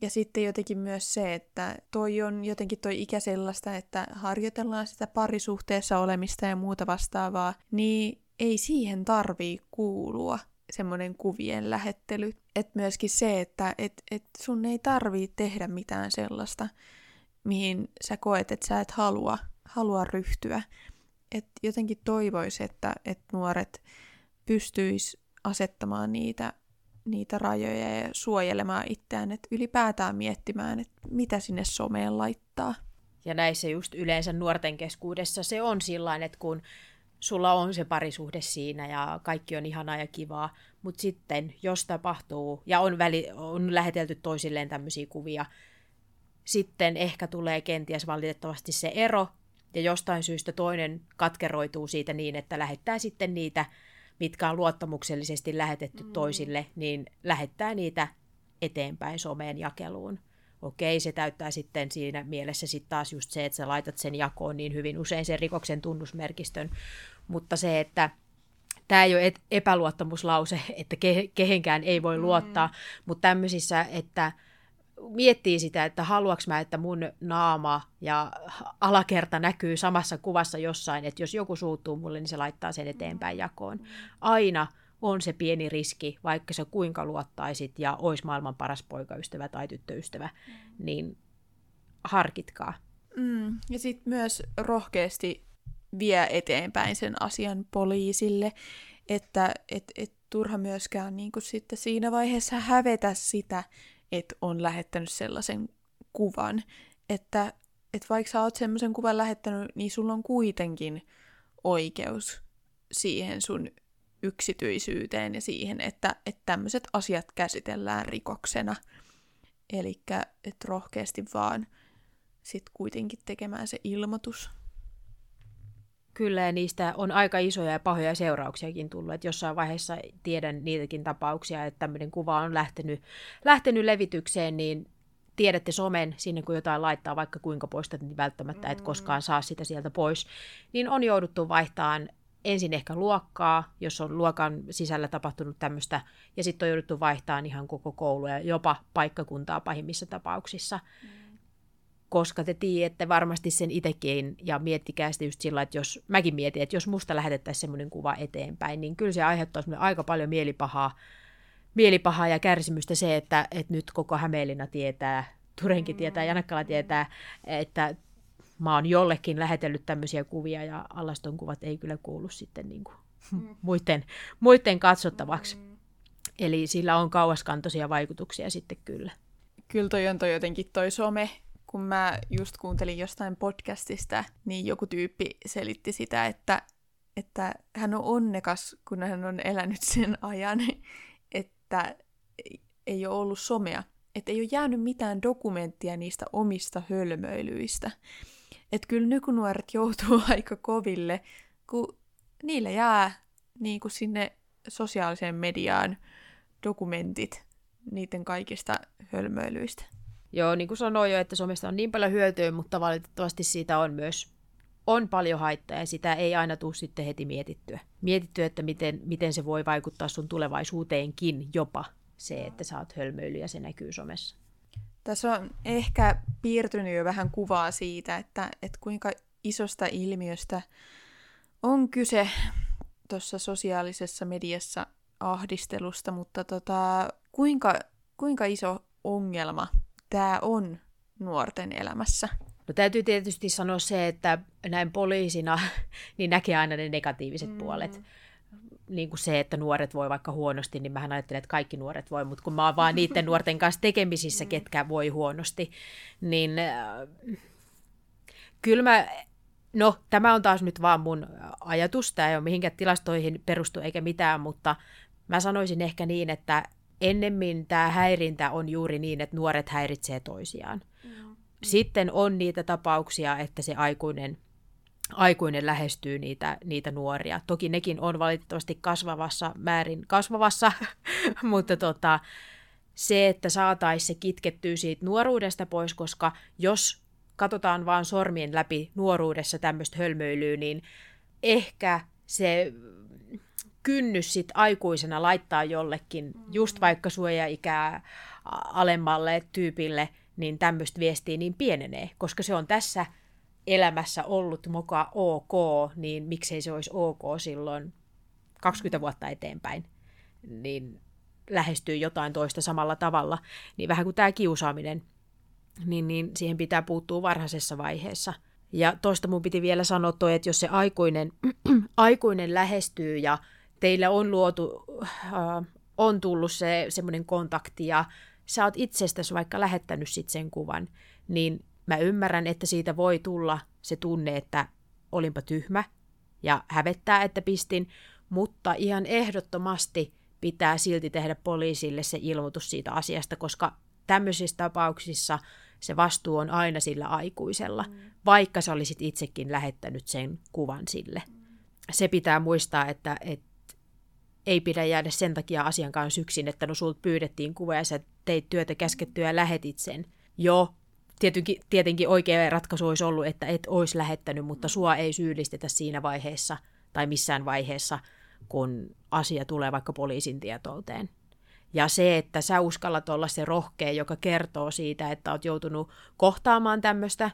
Ja sitten jotenkin myös se, että toi on jotenkin toi ikä sellaista, että harjoitellaan sitä parisuhteessa olemista ja muuta vastaavaa, niin ei siihen tarvii kuulua semmoinen kuvien lähettely. Että myöskin se, että et, et sun ei tarvii tehdä mitään sellaista, mihin sä koet, että sä et halua, halua ryhtyä. Et jotenkin toivoisi, että et nuoret pystyis asettamaan niitä, niitä rajoja ja suojelemaan itseään, että ylipäätään miettimään, että mitä sinne someen laittaa. Ja näissä just yleensä nuorten keskuudessa se on sillä että kun sulla on se parisuhde siinä ja kaikki on ihanaa ja kivaa, mutta sitten jos tapahtuu ja on, väli, on lähetelty toisilleen tämmöisiä kuvia, sitten ehkä tulee kenties valitettavasti se ero, ja jostain syystä toinen katkeroituu siitä niin, että lähettää sitten niitä, mitkä on luottamuksellisesti lähetetty mm. toisille, niin lähettää niitä eteenpäin someen jakeluun. Okei, se täyttää sitten siinä mielessä sitten taas just se, että sä laitat sen jakoon niin hyvin usein sen rikoksen tunnusmerkistön, mutta se, että tämä ei ole epäluottamuslause, että ke- kehenkään ei voi mm. luottaa, mm. mutta tämmöisissä, että miettii sitä, että haluaks mä, että mun naama ja alakerta näkyy samassa kuvassa jossain, että jos joku suuttuu mulle, niin se laittaa sen eteenpäin jakoon. Mm. Aina on se pieni riski, vaikka sä kuinka luottaisit ja ois maailman paras poikaystävä tai tyttöystävä, mm. niin harkitkaa. Mm. Ja sitten myös rohkeasti vie eteenpäin sen asian poliisille, että et, et turha myöskään niin sitten siinä vaiheessa hävetä sitä, että on lähettänyt sellaisen kuvan, että et vaikka sä oot semmoisen kuvan lähettänyt, niin sulla on kuitenkin oikeus siihen sun yksityisyyteen ja siihen, että, että tämmöiset asiat käsitellään rikoksena. Eli että rohkeasti vaan sitten kuitenkin tekemään se ilmoitus. Kyllä, ja niistä on aika isoja ja pahoja seurauksiakin tullut. Että jossain vaiheessa tiedän niitäkin tapauksia, että tämmöinen kuva on lähtenyt, lähtenyt levitykseen, niin tiedätte somen, sinne kun jotain laittaa, vaikka kuinka poistat, niin välttämättä et koskaan saa sitä sieltä pois, niin on jouduttu vaihtamaan ensin ehkä luokkaa, jos on luokan sisällä tapahtunut tämmöistä, ja sitten on jouduttu vaihtamaan ihan koko koulu ja jopa paikkakuntaa pahimmissa tapauksissa. Mm koska te tiedätte varmasti sen itsekin, ja miettikää sitä just sillä, että jos mäkin mietin, että jos musta lähetettäisiin semmoinen kuva eteenpäin, niin kyllä se aiheuttaa aika paljon mielipahaa, mielipahaa ja kärsimystä se, että, että nyt koko Hämeenlinna tietää, Turenkin tietää, Janakkala tietää, että mä oon jollekin lähetellyt tämmöisiä kuvia, ja allaston kuvat ei kyllä kuulu sitten niin kuin mm. muiden, muiden katsottavaksi. Mm. Eli sillä on kauaskantoisia vaikutuksia sitten kyllä. Kyllä toi on toi jotenkin toi some kun mä just kuuntelin jostain podcastista, niin joku tyyppi selitti sitä, että, että hän on onnekas, kun hän on elänyt sen ajan, että ei ole ollut somea. Että ei ole jäänyt mitään dokumenttia niistä omista hölmöilyistä. Että kyllä nykynuoret joutuu aika koville, kun niille jää niin kuin sinne sosiaaliseen mediaan dokumentit niiden kaikista hölmöilyistä. Joo, niin kuin sanoin jo, että somesta on niin paljon hyötyä, mutta valitettavasti siitä on myös on paljon haittaa ja sitä ei aina tule sitten heti mietittyä. Mietittyä, että miten, miten se voi vaikuttaa sun tulevaisuuteenkin jopa se, että sä oot hölmöily ja se näkyy somessa. Tässä on ehkä piirtynyt jo vähän kuvaa siitä, että, että kuinka isosta ilmiöstä on kyse tuossa sosiaalisessa mediassa ahdistelusta, mutta tota, kuinka, kuinka iso ongelma tämä on nuorten elämässä? No täytyy tietysti sanoa se, että näin poliisina niin näkee aina ne negatiiviset mm. puolet. Niin kuin se, että nuoret voi vaikka huonosti, niin mähän ajattelen, että kaikki nuoret voi, mutta kun mä oon vaan niiden nuorten kanssa tekemisissä, mm. ketkä voi huonosti, niin äh, kyllä mä, no tämä on taas nyt vaan mun ajatus, tämä ei ole mihinkään tilastoihin perustu eikä mitään, mutta mä sanoisin ehkä niin, että ennemmin tämä häirintä on juuri niin, että nuoret häiritsee toisiaan. Mm. Sitten on niitä tapauksia, että se aikuinen, aikuinen lähestyy niitä, niitä nuoria. Toki nekin on valitettavasti kasvavassa määrin kasvavassa, mutta tota, se, että saataisiin se kitkettyä siitä nuoruudesta pois, koska jos katsotaan vaan sormien läpi nuoruudessa tämmöistä hölmöilyä, niin ehkä se kynnys sit aikuisena laittaa jollekin, mm. just vaikka suojaikää alemmalle tyypille, niin tämmöistä viestiä niin pienenee, koska se on tässä elämässä ollut mukaan ok, niin miksei se olisi ok silloin 20 vuotta eteenpäin, niin lähestyy jotain toista samalla tavalla. Niin vähän kuin tämä kiusaaminen, niin, niin siihen pitää puuttua varhaisessa vaiheessa. Ja toista mun piti vielä sanoa toi, että jos se aikuinen, aikuinen lähestyy ja teillä on luotu, äh, on tullut se semmoinen kontakti ja sä oot itsestäsi vaikka lähettänyt sit sen kuvan, niin mä ymmärrän, että siitä voi tulla se tunne, että olinpa tyhmä ja hävettää, että pistin, mutta ihan ehdottomasti pitää silti tehdä poliisille se ilmoitus siitä asiasta, koska tämmöisissä tapauksissa se vastuu on aina sillä aikuisella, mm. vaikka sä olisit itsekin lähettänyt sen kuvan sille. Mm. Se pitää muistaa, että, että ei pidä jäädä sen takia asian kanssa yksin, että no sulta pyydettiin kuva ja sä teit työtä käskettyä ja lähetit sen. Joo, tietenkin, tietenkin oikea ratkaisu olisi ollut, että et olisi lähettänyt, mutta sua ei syyllistetä siinä vaiheessa tai missään vaiheessa, kun asia tulee vaikka poliisin tietouteen. Ja se, että sä uskallat olla se rohkea, joka kertoo siitä, että oot joutunut kohtaamaan tämmöistä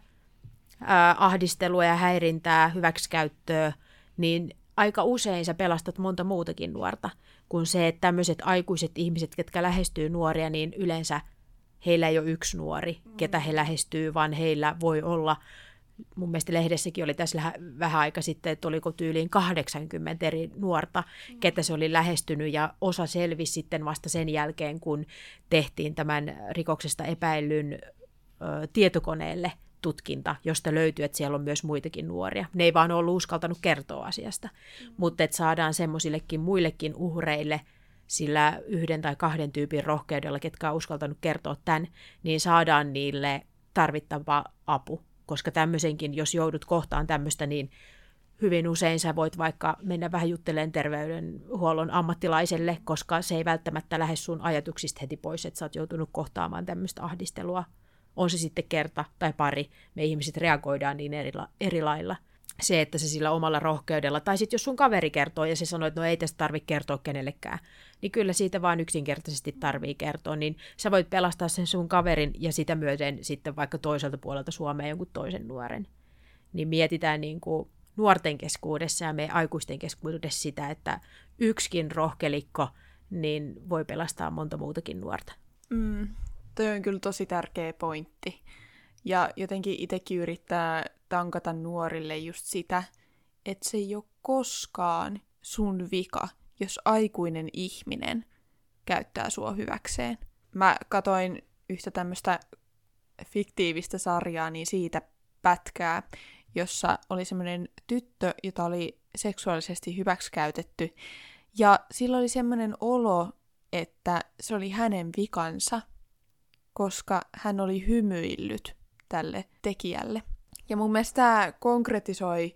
ahdistelua ja häirintää, hyväksikäyttöä, niin aika usein sä pelastat monta muutakin nuorta, kun se, että tämmöiset aikuiset ihmiset, ketkä lähestyy nuoria, niin yleensä heillä ei ole yksi nuori, mm. ketä he lähestyy, vaan heillä voi olla, mun mielestä lehdessäkin oli tässä vähän aika sitten, että oliko tyyliin 80 eri nuorta, mm. ketä se oli lähestynyt, ja osa selvisi sitten vasta sen jälkeen, kun tehtiin tämän rikoksesta epäillyn ö, tietokoneelle – tutkinta, josta löytyy, että siellä on myös muitakin nuoria. Ne ei vaan ollut uskaltanut kertoa asiasta, mm. mutta että saadaan semmoisillekin muillekin uhreille sillä yhden tai kahden tyypin rohkeudella, ketkä on uskaltanut kertoa tämän, niin saadaan niille tarvittava apu. Koska tämmöisenkin, jos joudut kohtaan tämmöistä, niin hyvin usein sä voit vaikka mennä vähän juttelemaan terveydenhuollon ammattilaiselle, koska se ei välttämättä lähde sun ajatuksista heti pois, että sä oot joutunut kohtaamaan tämmöistä ahdistelua on se sitten kerta tai pari, me ihmiset reagoidaan niin eri, eri lailla. Se, että se sillä omalla rohkeudella, tai sitten jos sun kaveri kertoo ja se sanoo, että no ei tästä tarvitse kertoa kenellekään, niin kyllä siitä vaan yksinkertaisesti tarvii kertoa, niin sä voit pelastaa sen sun kaverin ja sitä myöten sitten vaikka toiselta puolelta Suomeen jonkun toisen nuoren. Niin mietitään niin kuin nuorten keskuudessa ja me aikuisten keskuudessa sitä, että yksikin rohkelikko niin voi pelastaa monta muutakin nuorta. Mm, Toi on kyllä tosi tärkeä pointti. Ja jotenkin itsekin yrittää tankata nuorille just sitä, että se ei ole koskaan sun vika, jos aikuinen ihminen käyttää sua hyväkseen. Mä katoin yhtä tämmöistä fiktiivistä sarjaa, niin siitä pätkää, jossa oli semmoinen tyttö, jota oli seksuaalisesti hyväksikäytetty. Ja sillä oli semmoinen olo, että se oli hänen vikansa – koska hän oli hymyillyt tälle tekijälle. Ja mun mielestä tämä konkretisoi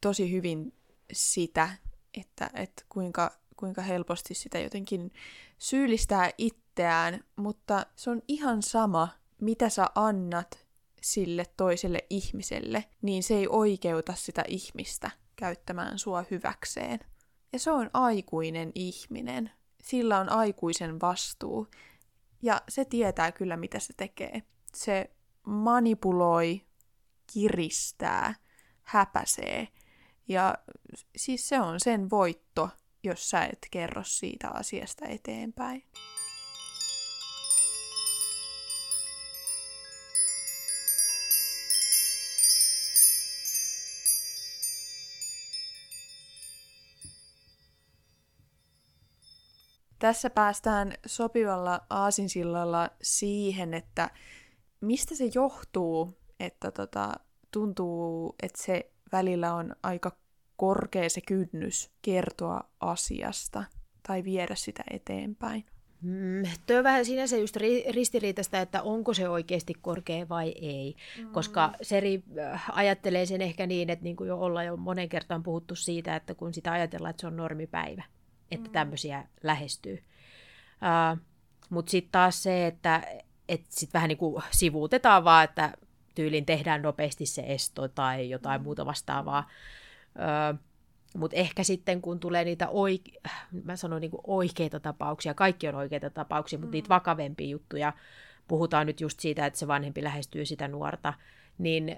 tosi hyvin sitä, että, että kuinka, kuinka helposti sitä jotenkin syyllistää itseään, mutta se on ihan sama, mitä sä annat sille toiselle ihmiselle, niin se ei oikeuta sitä ihmistä käyttämään sua hyväkseen. Ja se on aikuinen ihminen. Sillä on aikuisen vastuu. Ja se tietää kyllä, mitä se tekee. Se manipuloi, kiristää, häpäsee. Ja siis se on sen voitto, jos sä et kerro siitä asiasta eteenpäin. Tässä päästään sopivalla aasinsillalla siihen, että mistä se johtuu, että tota, tuntuu, että se välillä on aika korkea se kynnys kertoa asiasta tai viedä sitä eteenpäin. Mm, tuo on vähän sinänsä just ristiriitaista, että onko se oikeasti korkea vai ei, mm. koska Seri äh, ajattelee sen ehkä niin, että niin kuin jo ollaan jo monen kertaan puhuttu siitä, että kun sitä ajatellaan, että se on normipäivä, että mm. tämmöisiä lähestyy. Uh, Mutta sitten taas se, että et sit vähän niin kuin sivuutetaan vaan, että tyylin tehdään nopeasti se esto tai jotain mm. muuta vastaavaa. Uh, Mutta ehkä sitten, kun tulee niitä oike- mä sanon niin oikeita tapauksia, kaikki on oikeita tapauksia, mutta mm. niitä vakavempia juttuja, puhutaan nyt just siitä, että se vanhempi lähestyy sitä nuorta, niin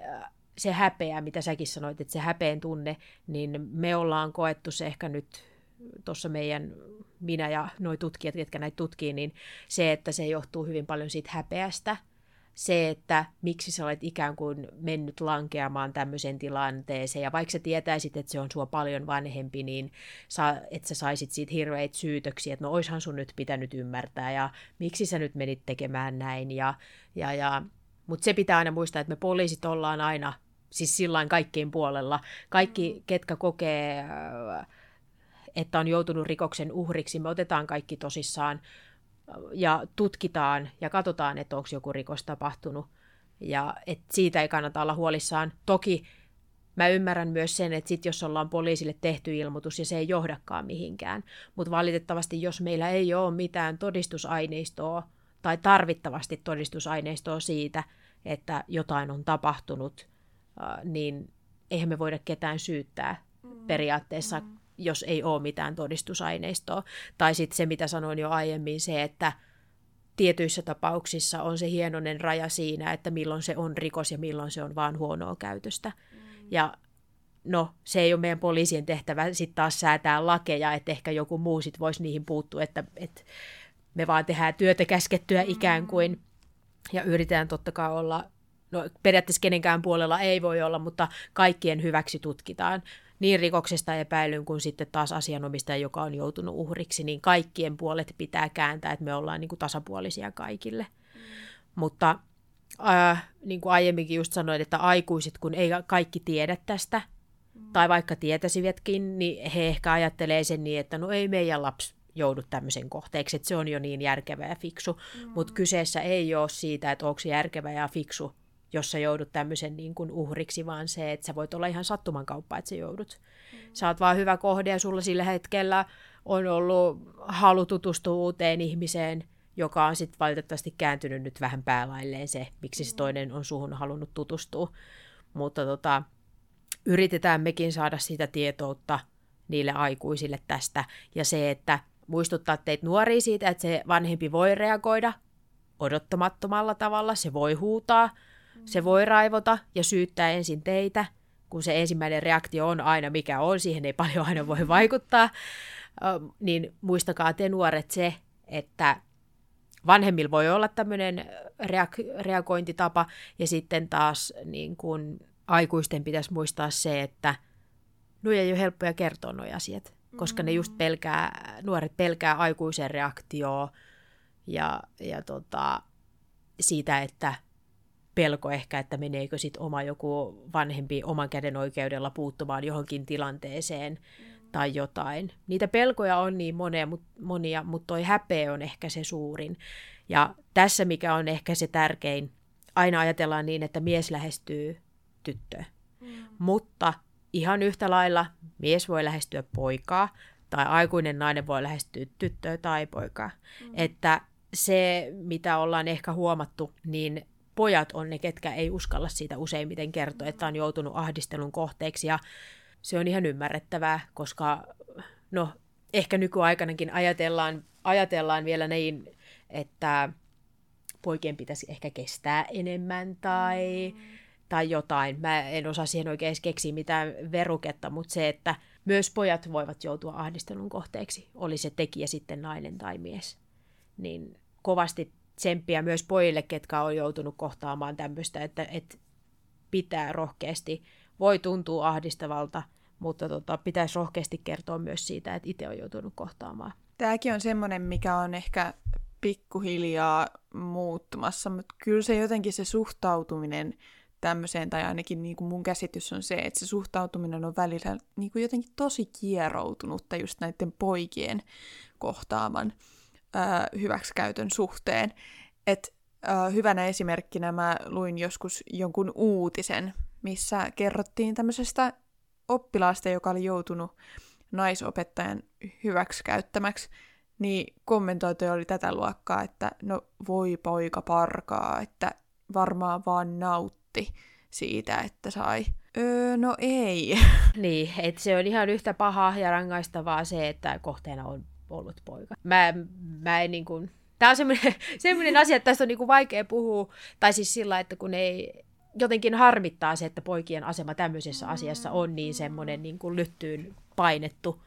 se häpeä, mitä säkin sanoit, että se häpeen tunne, niin me ollaan koettu se ehkä nyt tuossa meidän, minä ja nuo tutkijat, jotka näitä tutkii, niin se, että se johtuu hyvin paljon siitä häpeästä, se, että miksi sä olet ikään kuin mennyt lankeamaan tämmöiseen tilanteeseen, ja vaikka sä tietäisit, että se on sua paljon vanhempi, niin sa, että sä saisit siitä hirveitä syytöksiä, että no oishan sun nyt pitänyt ymmärtää, ja miksi sä nyt menit tekemään näin, ja, ja, ja mutta se pitää aina muistaa, että me poliisit ollaan aina, siis sillain kaikkien puolella. Kaikki, mm. ketkä kokee, äh, että on joutunut rikoksen uhriksi, me otetaan kaikki tosissaan ja tutkitaan ja katsotaan, että onko joku rikos tapahtunut. Ja että siitä ei kannata olla huolissaan. Toki mä ymmärrän myös sen, että sit jos ollaan poliisille tehty ilmoitus ja se ei johdakaan mihinkään. Mutta valitettavasti, jos meillä ei ole mitään todistusaineistoa tai tarvittavasti todistusaineistoa siitä, että jotain on tapahtunut, niin eihän me voida ketään syyttää mm. periaatteessa, mm. Jos ei ole mitään todistusaineistoa. Tai sitten se, mitä sanoin jo aiemmin, se, että tietyissä tapauksissa on se hienoinen raja siinä, että milloin se on rikos ja milloin se on vaan huonoa käytöstä. Mm. Ja no, se ei ole meidän poliisien tehtävä sitten taas säätää lakeja, että ehkä joku muu sitten voisi niihin puuttua, että, että me vaan tehdään työtä käskettyä ikään kuin, ja yritetään totta kai olla, no periaatteessa kenenkään puolella ei voi olla, mutta kaikkien hyväksi tutkitaan niin rikoksesta epäilyn kuin sitten taas asianomistaja, joka on joutunut uhriksi, niin kaikkien puolet pitää kääntää, että me ollaan niin kuin tasapuolisia kaikille. Mm. Mutta äh, niin kuin aiemminkin just sanoin, että aikuiset, kun ei kaikki tiedä tästä, mm. tai vaikka tietäisivätkin, niin he ehkä ajattelee sen niin, että no ei meidän lapsi joudut tämmöisen kohteeksi, että se on jo niin järkevä ja fiksu. Mm. Mutta kyseessä ei ole siitä, että onko se järkevä ja fiksu, jos sä joudut tämmöisen niin kuin uhriksi, vaan se, että sä voit olla ihan sattuman kauppa, että sä joudut. Mm. Sä oot vaan hyvä kohde ja sulla sillä hetkellä on ollut halu tutustua uuteen ihmiseen, joka on sitten valitettavasti kääntynyt nyt vähän päälailleen se, miksi se mm. toinen on suhun halunnut tutustua. Mutta tota, yritetään mekin saada sitä tietoutta niille aikuisille tästä. Ja se, että muistuttaa teitä nuoria siitä, että se vanhempi voi reagoida odottamattomalla tavalla, se voi huutaa. Se voi raivota ja syyttää ensin teitä, kun se ensimmäinen reaktio on aina mikä on, siihen ei paljon aina voi vaikuttaa, niin muistakaa te nuoret se, että vanhemmilla voi olla tämmöinen reak- reagointitapa, ja sitten taas niin kun aikuisten pitäisi muistaa se, että no ei ole helppoja kertoa nuo asiat koska ne just pelkää, nuoret pelkää aikuisen reaktioa ja, ja tota, siitä, että pelko ehkä, että meneekö sitten oma joku vanhempi oman käden oikeudella puuttumaan johonkin tilanteeseen tai jotain. Niitä pelkoja on niin monia, mut, monia, mutta toi häpeä on ehkä se suurin. Ja tässä mikä on ehkä se tärkein, aina ajatellaan niin, että mies lähestyy tyttöä. Mm. Mutta ihan yhtä lailla mies voi lähestyä poikaa tai aikuinen nainen voi lähestyä tyttöä tai poikaa. Mm. Että se, mitä ollaan ehkä huomattu, niin pojat on ne, ketkä ei uskalla siitä useimmiten kertoa, että on joutunut ahdistelun kohteeksi ja se on ihan ymmärrettävää, koska no, ehkä nykyaikanakin ajatellaan, ajatellaan vielä niin, että poikien pitäisi ehkä kestää enemmän tai tai jotain. Mä en osaa siihen oikein keksiä mitään veruketta, mutta se, että myös pojat voivat joutua ahdistelun kohteeksi, oli se tekijä sitten nainen tai mies. Niin kovasti tsemppiä myös pojille, ketkä on joutunut kohtaamaan tämmöistä, että, että pitää rohkeasti, voi tuntua ahdistavalta, mutta tota, pitäisi rohkeasti kertoa myös siitä, että itse on joutunut kohtaamaan. Tämäkin on semmoinen, mikä on ehkä pikkuhiljaa muuttumassa, mutta kyllä se jotenkin se suhtautuminen tämmöiseen, tai ainakin niin kuin mun käsitys on se, että se suhtautuminen on välillä niin kuin jotenkin tosi kieroutunutta just näiden poikien kohtaaman ää, hyväksikäytön suhteen. Et, ää, hyvänä esimerkkinä mä luin joskus jonkun uutisen, missä kerrottiin tämmöisestä oppilaasta, joka oli joutunut naisopettajan hyväksikäyttämäksi, niin kommentoitu oli tätä luokkaa, että no voi poika parkaa, että varmaan vaan nautti siitä, että sai Öö, no ei. Niin, että se on ihan yhtä pahaa ja rangaistavaa se, että kohteena on ollut poika. Mä, mä en niin kuin... Tämä on semmoinen, semmoinen asia, että tästä on niin kuin vaikea puhua, tai siis sillä, että kun ei jotenkin harmittaa se, että poikien asema tämmöisessä asiassa on niin semmoinen niin kuin lyttyyn painettu,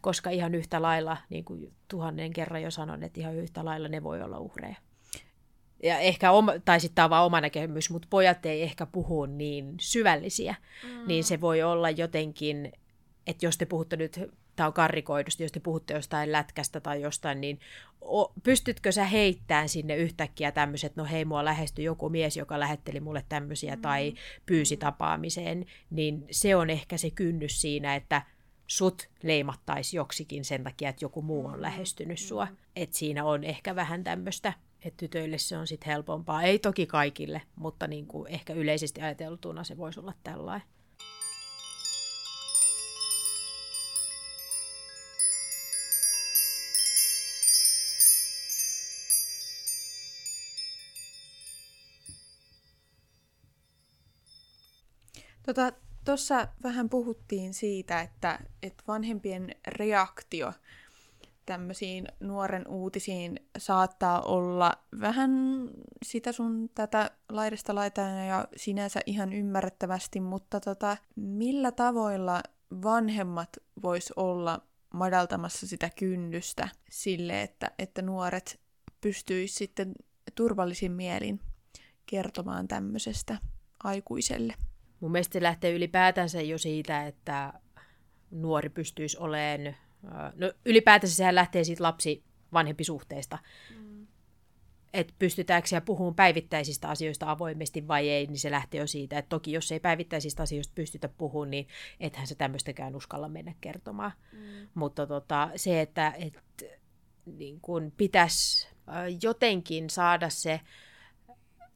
koska ihan yhtä lailla, niin kuin tuhannen kerran jo sanon, että ihan yhtä lailla ne voi olla uhreja. Ja ehkä, oma, tai sitten tämä on vaan oma näkemys, mutta pojat ei ehkä puhu niin syvällisiä, mm. niin se voi olla jotenkin, että jos te puhutte nyt, tämä on karrikoidusti, jos te puhutte jostain lätkästä tai jostain, niin o, pystytkö sä heittämään sinne yhtäkkiä tämmöiset, no hei, mua lähestyi joku mies, joka lähetteli mulle tämmöisiä mm. tai pyysi tapaamiseen, niin se on ehkä se kynnys siinä, että sut leimattaisi joksikin sen takia, että joku muu on lähestynyt sua. Että siinä on ehkä vähän tämmöistä, että tytöille se on sitten helpompaa. Ei toki kaikille, mutta niin kuin ehkä yleisesti ajateltuna se voisi olla tällainen. Tota, Tuossa vähän puhuttiin siitä, että, että vanhempien reaktio tämmöisiin nuoren uutisiin saattaa olla vähän sitä sun tätä laidasta laitaan ja sinänsä ihan ymmärrettävästi, mutta tota, millä tavoilla vanhemmat vois olla madaltamassa sitä kynnystä sille, että, että nuoret pystyisivät sitten turvallisin mielin kertomaan tämmöisestä aikuiselle? Mun mielestä se lähtee ylipäätänsä jo siitä, että nuori pystyisi olemaan, no ylipäätänsä sehän lähtee siitä lapsi vanhempi suhteesta. Mm. Että pystytäänkö siellä puhumaan päivittäisistä asioista avoimesti vai ei, niin se lähtee jo siitä, että toki jos ei päivittäisistä asioista pystytä puhumaan, niin ethän se tämmöistäkään uskalla mennä kertomaan. Mm. Mutta tota, se, että et, niin kun pitäisi jotenkin saada se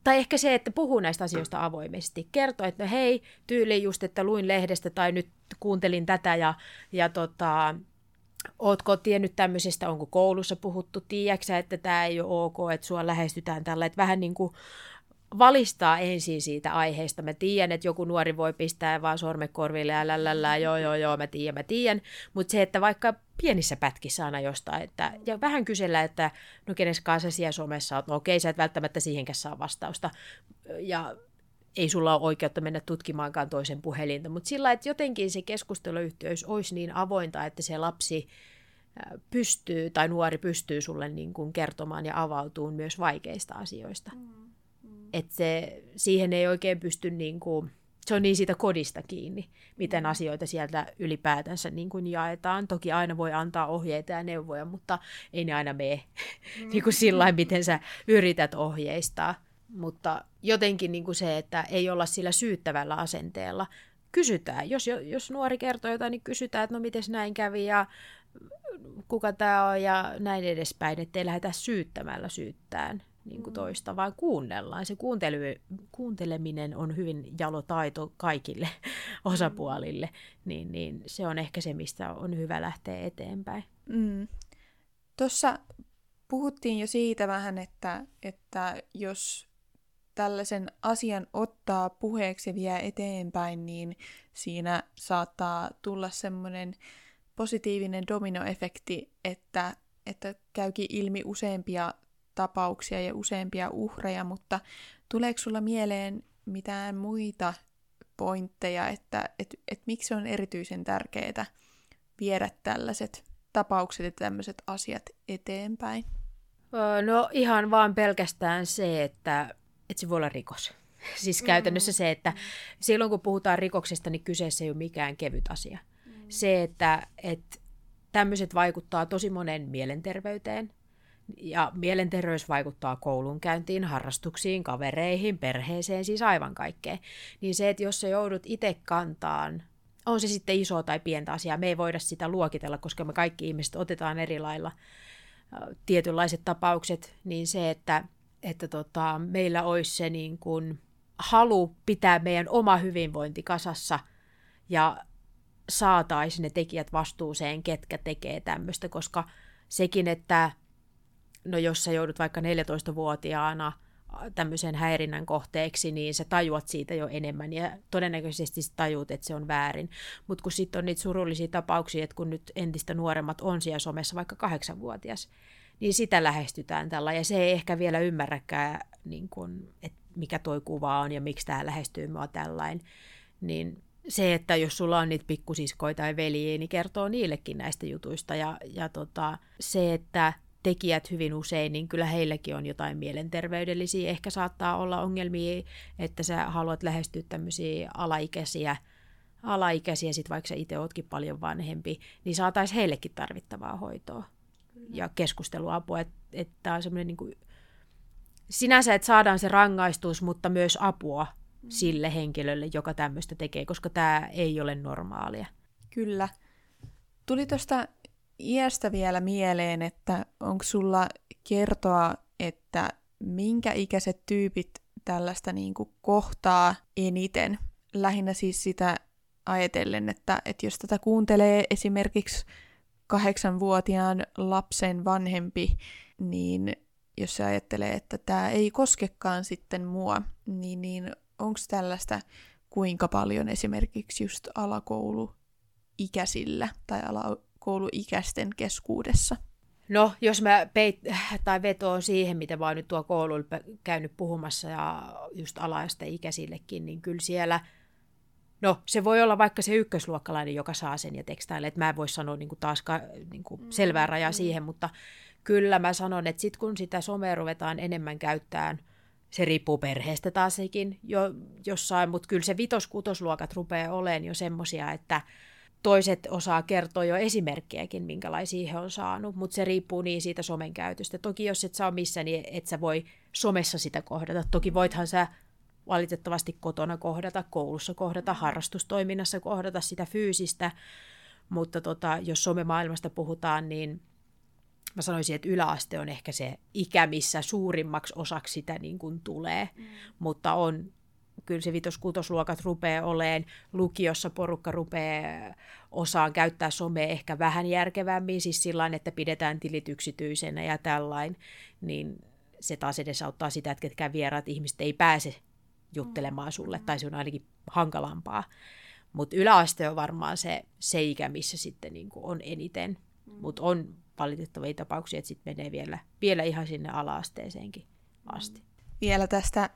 tai ehkä se, että puhuu näistä asioista avoimesti. Kertoo, että no hei, tyyli just, että luin lehdestä tai nyt kuuntelin tätä ja, ja tota, Ootko tiennyt tämmöisestä, onko koulussa puhuttu, tiedätkö että tämä ei ole ok, että sua lähestytään tällä, että vähän niin kuin valistaa ensin siitä aiheesta. Mä tiedän, että joku nuori voi pistää vaan sormekorville ja lällällä, joo, joo, joo, mä tiedän, mä tiedän. Mutta se, että vaikka pienissä pätkissä aina jostain, että, ja vähän kysellä, että no kenes kanssa siellä somessa oot, no okei, sä et välttämättä siihenkään saa vastausta. Ja ei sulla ole oikeutta mennä tutkimaankaan toisen puhelinta, mutta sillä että jotenkin se keskusteluyhteys olisi niin avointa, että se lapsi pystyy tai nuori pystyy sulle niin kuin kertomaan ja avautumaan myös vaikeista asioista. Mm että se, siihen ei oikein pysty, niin kuin, se on niin siitä kodista kiinni, miten mm. asioita sieltä ylipäätänsä niin kuin jaetaan. Toki aina voi antaa ohjeita ja neuvoja, mutta ei ne aina mene mm. niin kuin sillä miten sä yrität ohjeistaa. Mutta jotenkin niin kuin se, että ei olla sillä syyttävällä asenteella. Kysytään. Jos, jos nuori kertoo jotain, niin kysytään, että no miten näin kävi ja kuka tämä on ja näin edespäin, ettei lähdetä syyttämällä syyttään niin kuin mm. toista, vaan kuunnellaan. Se kuuntelu, kuunteleminen on hyvin jalo taito kaikille osapuolille, niin, niin se on ehkä se, mistä on hyvä lähteä eteenpäin. Mm. Tuossa puhuttiin jo siitä vähän, että, että jos tällaisen asian ottaa puheeksi ja vie eteenpäin, niin siinä saattaa tulla semmoinen positiivinen dominoefekti, että, että käykin ilmi useampia tapauksia ja useampia uhreja, mutta tuleeko sulla mieleen mitään muita pointteja, että et, et miksi on erityisen tärkeää viedä tällaiset tapaukset ja tämmöiset asiat eteenpäin? No ihan vaan pelkästään se, että, että se voi olla rikos. Siis mm. käytännössä se, että silloin kun puhutaan rikoksesta, niin kyseessä ei ole mikään kevyt asia. Mm. Se, että, että tämmöiset vaikuttaa tosi monen mielenterveyteen, ja mielenterveys vaikuttaa koulunkäyntiin, harrastuksiin, kavereihin, perheeseen, siis aivan kaikkeen. Niin se, että jos sä joudut itse kantaan, on se sitten iso tai pientä asiaa, me ei voida sitä luokitella, koska me kaikki ihmiset otetaan eri lailla tietynlaiset tapaukset, niin se, että, että tota, meillä olisi se niin kuin halu pitää meidän oma hyvinvointi kasassa ja saataisiin ne tekijät vastuuseen, ketkä tekee tämmöistä, koska sekin, että no jos sä joudut vaikka 14-vuotiaana tämmöisen häirinnän kohteeksi, niin sä tajuat siitä jo enemmän ja todennäköisesti sä tajuut, että se on väärin. Mutta kun sitten on niitä surullisia tapauksia, että kun nyt entistä nuoremmat on siellä somessa, vaikka kahdeksanvuotias, niin sitä lähestytään tällä. Ja se ei ehkä vielä ymmärräkään, niin kun, että mikä toi kuva on ja miksi tämä lähestyy mua tällainen. Niin se, että jos sulla on niitä pikkusiskoja tai veljiä, niin kertoo niillekin näistä jutuista. Ja, ja tota, se, että tekijät hyvin usein, niin kyllä heilläkin on jotain mielenterveydellisiä. Ehkä saattaa olla ongelmia, että sä haluat lähestyä tämmöisiä alaikäisiä, alaikäisiä sit vaikka sä itse ootkin paljon vanhempi, niin saataisiin heillekin tarvittavaa hoitoa ja keskusteluapua. Että et tämä on semmoinen niin kuin, sinänsä, että saadaan se rangaistus, mutta myös apua mm. sille henkilölle, joka tämmöistä tekee, koska tämä ei ole normaalia. Kyllä. Tuli tuosta iästä vielä mieleen, että onko sulla kertoa, että minkä ikäiset tyypit tällaista niin kuin kohtaa eniten? Lähinnä siis sitä ajatellen, että, että jos tätä kuuntelee esimerkiksi kahdeksanvuotiaan lapsen vanhempi, niin jos se ajattelee, että tämä ei koskekaan sitten mua, niin, niin onko tällaista kuinka paljon esimerkiksi just alakouluikäisillä tai alakouluikäisten keskuudessa? No, jos mä peit, tai vetoon siihen, mitä mä oon nyt tuo koululla käynyt puhumassa ja just ikäisillekin, niin kyllä siellä – No, se voi olla vaikka se ykkösluokkalainen, joka saa sen ja tekstailee. Että mä en voi sanoa niin kuin taas niin kuin selvää rajaa mm. siihen, mutta kyllä mä sanon, että sitten kun sitä somea ruvetaan enemmän käyttämään, se riippuu perheestä taas sekin jo jossain, mutta kyllä se vitos-kutosluokat rupeaa olemaan jo semmoisia, että toiset osaa kertoa jo esimerkkejäkin, minkälaisia he on saanut, mutta se riippuu niin siitä somen käytöstä. Toki jos et saa missä, niin et sä voi somessa sitä kohdata. Toki voithan sä valitettavasti kotona kohdata, koulussa kohdata, harrastustoiminnassa kohdata sitä fyysistä, mutta tota, jos somemaailmasta puhutaan, niin mä sanoisin, että yläaste on ehkä se ikä, missä suurimmaksi osaksi sitä niin kuin tulee, mm. mutta on kyllä se vitos-kutosluokat rupeaa oleen, lukiossa porukka rupeaa osaan käyttää somea ehkä vähän järkevämmin, siis sillä että pidetään tilit yksityisenä ja tällainen, niin se taas edesauttaa sitä, että ketkään vieraat ihmiset ei pääse juttelemaan sulle, tai se on ainakin hankalampaa. Mutta yläaste on varmaan se, se ikä, missä sitten niin on eniten. Mutta on valitettavia tapauksia, että sitten menee vielä, vielä ihan sinne ala-asteeseenkin asti. Vielä tästä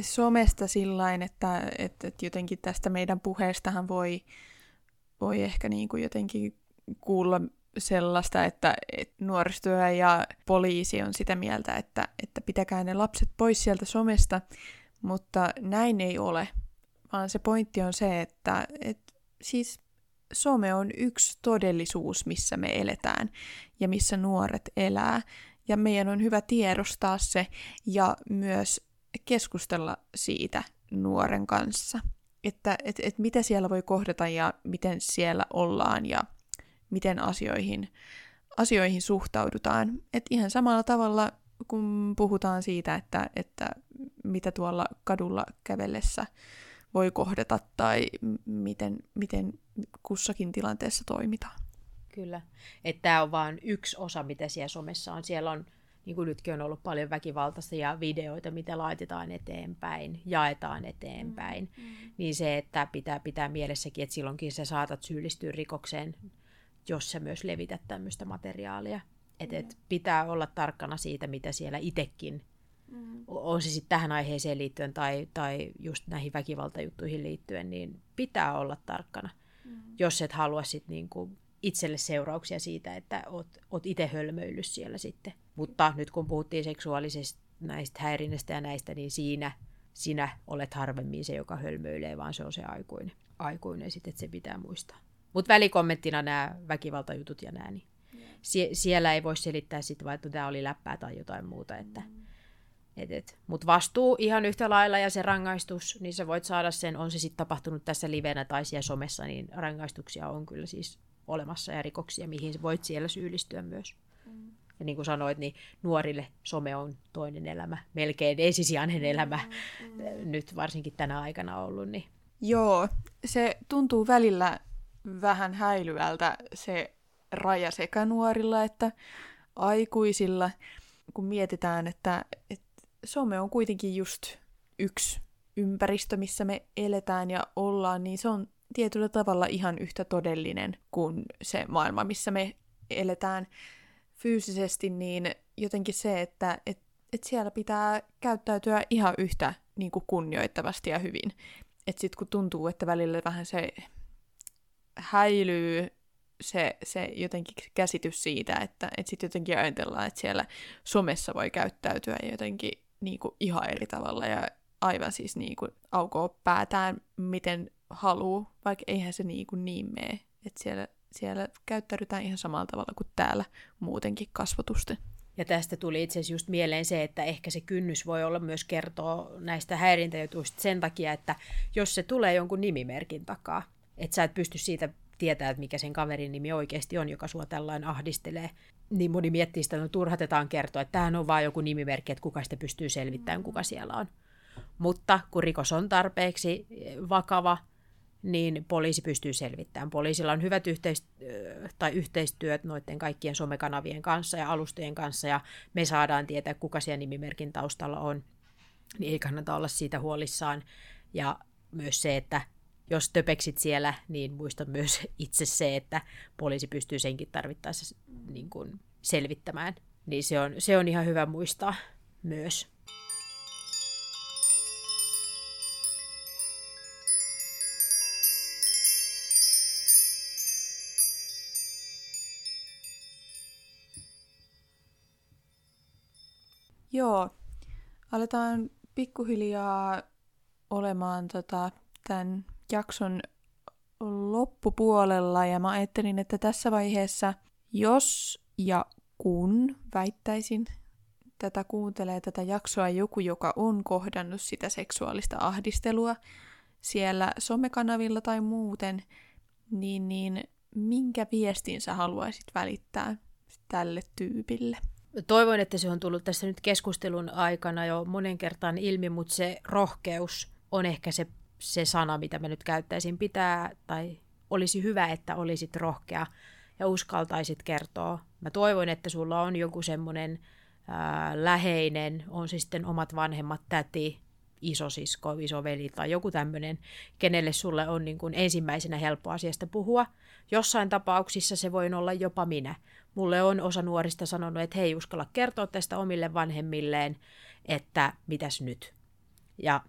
somesta sillä että, että, että jotenkin tästä meidän puheestahan voi, voi ehkä niin kuin jotenkin kuulla sellaista, että, että nuorisotyö ja poliisi on sitä mieltä, että, että pitäkää ne lapset pois sieltä somesta, mutta näin ei ole, vaan se pointti on se, että, että siis some on yksi todellisuus, missä me eletään ja missä nuoret elää. Ja meidän on hyvä tiedostaa se ja myös keskustella siitä nuoren kanssa. Että et, et mitä siellä voi kohdata ja miten siellä ollaan ja miten asioihin, asioihin suhtaudutaan. Et ihan samalla tavalla kun puhutaan siitä, että, että mitä tuolla kadulla kävellessä voi kohdata tai miten, miten kussakin tilanteessa toimitaan. Kyllä. Että tämä on vain yksi osa, mitä siellä somessa on. Siellä on, niin kuin nytkin on ollut paljon väkivaltaisia videoita, mitä laitetaan eteenpäin, jaetaan eteenpäin. Mm, mm. Niin se, että pitää pitää mielessäkin, että silloinkin sä saatat syyllistyä rikokseen, jos sä myös levität tämmöistä materiaalia. Että et pitää olla tarkkana siitä, mitä siellä itsekin Mm. On se sitten tähän aiheeseen liittyen tai, tai just näihin väkivaltajuttuihin liittyen, niin pitää olla tarkkana, mm. jos et halua sit niinku itselle seurauksia siitä, että oot, oot itse hölmöillyt siellä sitten. Mutta nyt kun puhuttiin seksuaalisesta näistä häirinnästä ja näistä, niin siinä sinä olet harvemmin se, joka hölmöilee, vaan se on se aikuinen. Aikuinen sitten, että se pitää muistaa. Mutta välikommenttina nämä väkivaltajutut ja nämä, niin sie- siellä ei voi selittää vaan, että tämä oli läppää tai jotain muuta, että mm mutta vastuu ihan yhtä lailla ja se rangaistus, niin sä voit saada sen, on se sitten tapahtunut tässä livenä tai siellä somessa, niin rangaistuksia on kyllä siis olemassa ja rikoksia, mihin voit siellä syyllistyä myös. Mm. Ja niin kuin sanoit, niin nuorille some on toinen elämä, melkein ensisijainen mm, elämä mm. nyt varsinkin tänä aikana ollut. Niin. Joo, se tuntuu välillä vähän häilyvältä se raja sekä nuorilla että aikuisilla, kun mietitään, että, että some on kuitenkin just yksi ympäristö, missä me eletään ja ollaan, niin se on tietyllä tavalla ihan yhtä todellinen kuin se maailma, missä me eletään fyysisesti, niin jotenkin se, että et, et siellä pitää käyttäytyä ihan yhtä niin kuin kunnioittavasti ja hyvin. Että sitten kun tuntuu, että välillä vähän se häilyy se, se jotenkin käsitys siitä, että, että sitten jotenkin ajatellaan, että siellä somessa voi käyttäytyä jotenkin niin kuin ihan eri tavalla ja aivan siis niin kuin aukoo päätään, miten haluu, vaikka eihän se niin, kuin niin mene. Että siellä, siellä käyttäydytään ihan samalla tavalla kuin täällä muutenkin kasvotusten. Ja tästä tuli itse asiassa just mieleen se, että ehkä se kynnys voi olla myös kertoa näistä häirintäjutuista sen takia, että jos se tulee jonkun nimimerkin takaa, että sä et pysty siitä tietää, että mikä sen kaverin nimi oikeasti on, joka sua tällainen ahdistelee, niin moni miettii sitä, että no turhatetaan kertoa, että tämähän on vain joku nimimerkki, että kuka sitä pystyy selvittämään, kuka siellä on. Mutta kun rikos on tarpeeksi vakava, niin poliisi pystyy selvittämään. Poliisilla on hyvät yhteist- tai yhteistyöt noiden kaikkien somekanavien kanssa ja alustojen kanssa, ja me saadaan tietää, kuka siellä nimimerkin taustalla on. Niin ei kannata olla siitä huolissaan. Ja myös se, että jos töpeksit siellä, niin muista myös itse se, että poliisi pystyy senkin tarvittaessa niin kuin selvittämään. Niin se on, se on ihan hyvä muistaa myös. Joo, aletaan pikkuhiljaa olemaan tota, tämän jakson loppupuolella ja mä ajattelin, että tässä vaiheessa, jos ja kun väittäisin, tätä kuuntelee tätä jaksoa joku, joka on kohdannut sitä seksuaalista ahdistelua siellä somekanavilla tai muuten, niin, niin minkä viestin sä haluaisit välittää tälle tyypille? Toivon, että se on tullut tässä nyt keskustelun aikana jo monen kertaan ilmi, mutta se rohkeus on ehkä se, se sana, mitä mä nyt käyttäisin. Pitää, tai olisi hyvä, että olisit rohkea ja uskaltaisit kertoa. Mä toivon, että sulla on joku semmoinen läheinen, on se sitten omat vanhemmat, täti, isosisko, isoveli tai joku tämmöinen, kenelle sulle on niin kuin ensimmäisenä helppo asiasta puhua. Jossain tapauksissa se voi olla jopa minä. Mulle on osa nuorista sanonut, että hei uskalla kertoa tästä omille vanhemmilleen, että mitäs nyt. Ja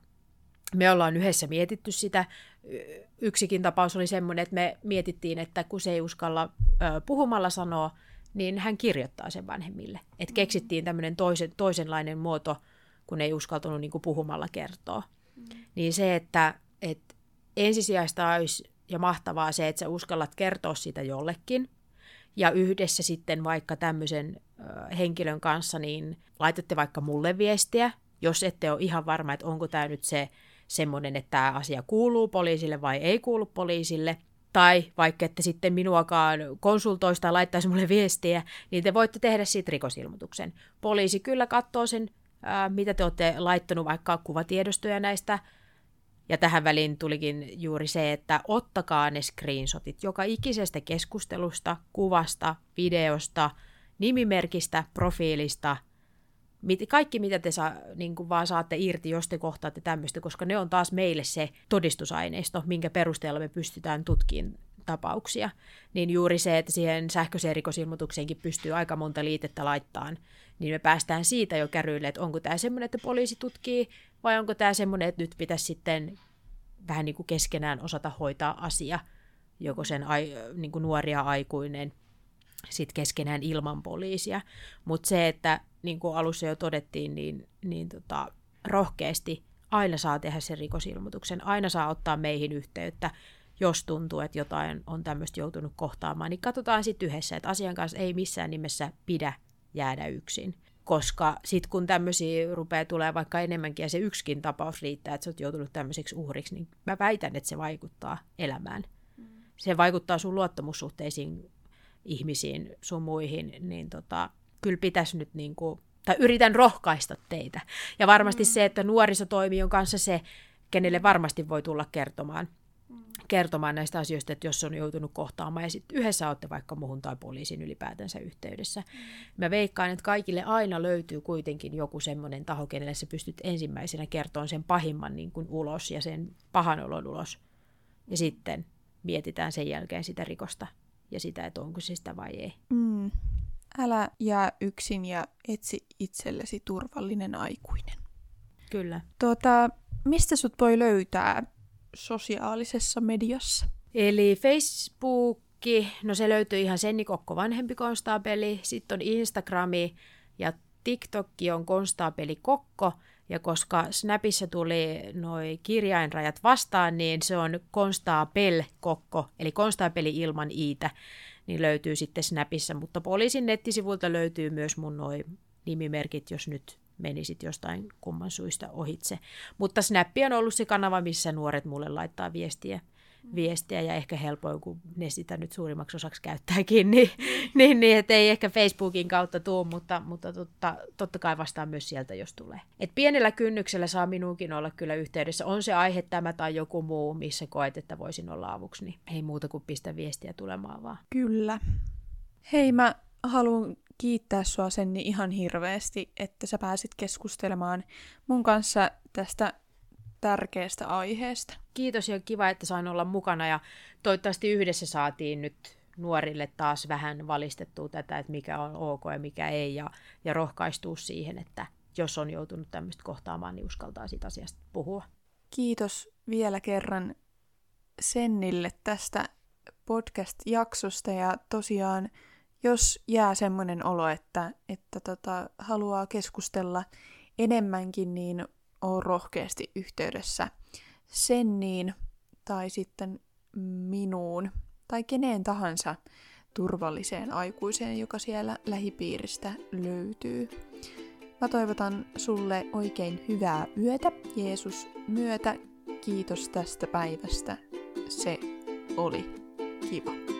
me ollaan yhdessä mietitty sitä. Yksikin tapaus oli semmoinen, että me mietittiin, että kun se ei uskalla ö, puhumalla sanoa, niin hän kirjoittaa sen vanhemmille. Et mm. keksittiin tämmöinen toisen, toisenlainen muoto, kun ei uskaltanut niin puhumalla kertoa. Mm. Niin se, että et ensisijaista olisi ja mahtavaa se, että sä uskallat kertoa sitä jollekin, ja yhdessä sitten vaikka tämmöisen henkilön kanssa, niin laitatte vaikka mulle viestiä, jos ette ole ihan varma, että onko tämä nyt se semmoinen, että tämä asia kuuluu poliisille vai ei kuulu poliisille, tai vaikka että sitten minuakaan konsultoista laittaisi mulle viestiä, niin te voitte tehdä siitä rikosilmoituksen. Poliisi kyllä katsoo sen, mitä te olette laittanut vaikka kuvatiedostoja näistä ja tähän väliin tulikin juuri se, että ottakaa ne screenshotit joka ikisestä keskustelusta, kuvasta, videosta, nimimerkistä, profiilista, kaikki mitä te saa, niin kuin vaan saatte irti, jos te kohtaatte tämmöistä, koska ne on taas meille se todistusaineisto, minkä perusteella me pystytään tutkimaan tapauksia. Niin juuri se, että siihen sähköiseen rikosilmoitukseenkin pystyy aika monta liitettä laittamaan, niin me päästään siitä jo käryille, että onko tämä semmoinen, että poliisi tutkii vai onko tämä semmoinen, että nyt pitäisi sitten vähän niin kuin keskenään osata hoitaa asia, joko sen ai, niin kuin nuoria aikuinen sit keskenään ilman poliisia. Mutta se, että niin kuin alussa jo todettiin, niin, niin tota, rohkeasti aina saa tehdä sen rikosilmoituksen, aina saa ottaa meihin yhteyttä, jos tuntuu, että jotain on tämmöistä joutunut kohtaamaan, niin katsotaan sitten yhdessä, että asian kanssa ei missään nimessä pidä jäädä yksin koska sitten kun tämmöisiä rupeaa tulee vaikka enemmänkin ja se yksikin tapaus riittää, että sä oot joutunut tämmöiseksi uhriksi, niin mä väitän, että se vaikuttaa elämään. Mm. Se vaikuttaa sun luottamussuhteisiin ihmisiin, sun muihin, niin tota, kyllä pitäisi nyt niin kuin, tai yritän rohkaista teitä. Ja varmasti mm. se, että nuorisotoimi on kanssa se, kenelle varmasti voi tulla kertomaan. Kertomaan näistä asioista, että jos on joutunut kohtaamaan ja sitten yhdessä olette vaikka muhun tai poliisin ylipäätänsä yhteydessä. Mm. Mä veikkaan, että kaikille aina löytyy kuitenkin joku semmoinen taho, kenelle sä pystyt ensimmäisenä kertomaan sen pahimman niin kuin ulos ja sen pahan olon ulos. Ja sitten mietitään sen jälkeen sitä rikosta ja sitä, että onko se sitä vai ei. Mm. Älä jää yksin ja etsi itsellesi turvallinen aikuinen. Kyllä. Tuota, mistä sut voi löytää sosiaalisessa mediassa? Eli Facebook, no se löytyy ihan Senni Kokko vanhempi konstaapeli, sitten on Instagrami ja TikTok on konstaapeli Kokko, ja koska Snapissa tuli noin kirjainrajat vastaan, niin se on konstaapel Kokko, eli konstaapeli ilman iitä, niin löytyy sitten Snapissa, mutta poliisin nettisivulta löytyy myös mun noin nimimerkit, jos nyt menisit jostain kumman suista ohitse. Mutta Snappi on ollut se kanava, missä nuoret mulle laittaa viestiä, viestiä ja ehkä helpoin, kun ne sitä nyt suurimmaksi osaksi käyttääkin, niin, niin, niin että ei ehkä Facebookin kautta tuu, mutta, mutta totta, totta kai vastaan myös sieltä, jos tulee. Et pienellä kynnyksellä saa minuunkin olla kyllä yhteydessä. On se aihe tämä tai joku muu, missä koet, että voisin olla avuksi, niin ei muuta kuin pistä viestiä tulemaan vaan. Kyllä. Hei, mä haluan kiittää sua Senni ihan hirveästi, että sä pääsit keskustelemaan mun kanssa tästä tärkeästä aiheesta. Kiitos ja kiva, että sain olla mukana ja toivottavasti yhdessä saatiin nyt nuorille taas vähän valistettua tätä, että mikä on ok ja mikä ei ja, ja rohkaistuu siihen, että jos on joutunut tämmöistä kohtaamaan, niin uskaltaa siitä asiasta puhua. Kiitos vielä kerran Sennille tästä podcast-jaksosta ja tosiaan jos jää semmoinen olo, että, että tota, haluaa keskustella enemmänkin, niin on rohkeasti yhteydessä Senniin tai sitten minuun tai keneen tahansa turvalliseen aikuiseen, joka siellä lähipiiristä löytyy. Mä toivotan sulle oikein hyvää yötä Jeesus myötä. Kiitos tästä päivästä. Se oli kiva.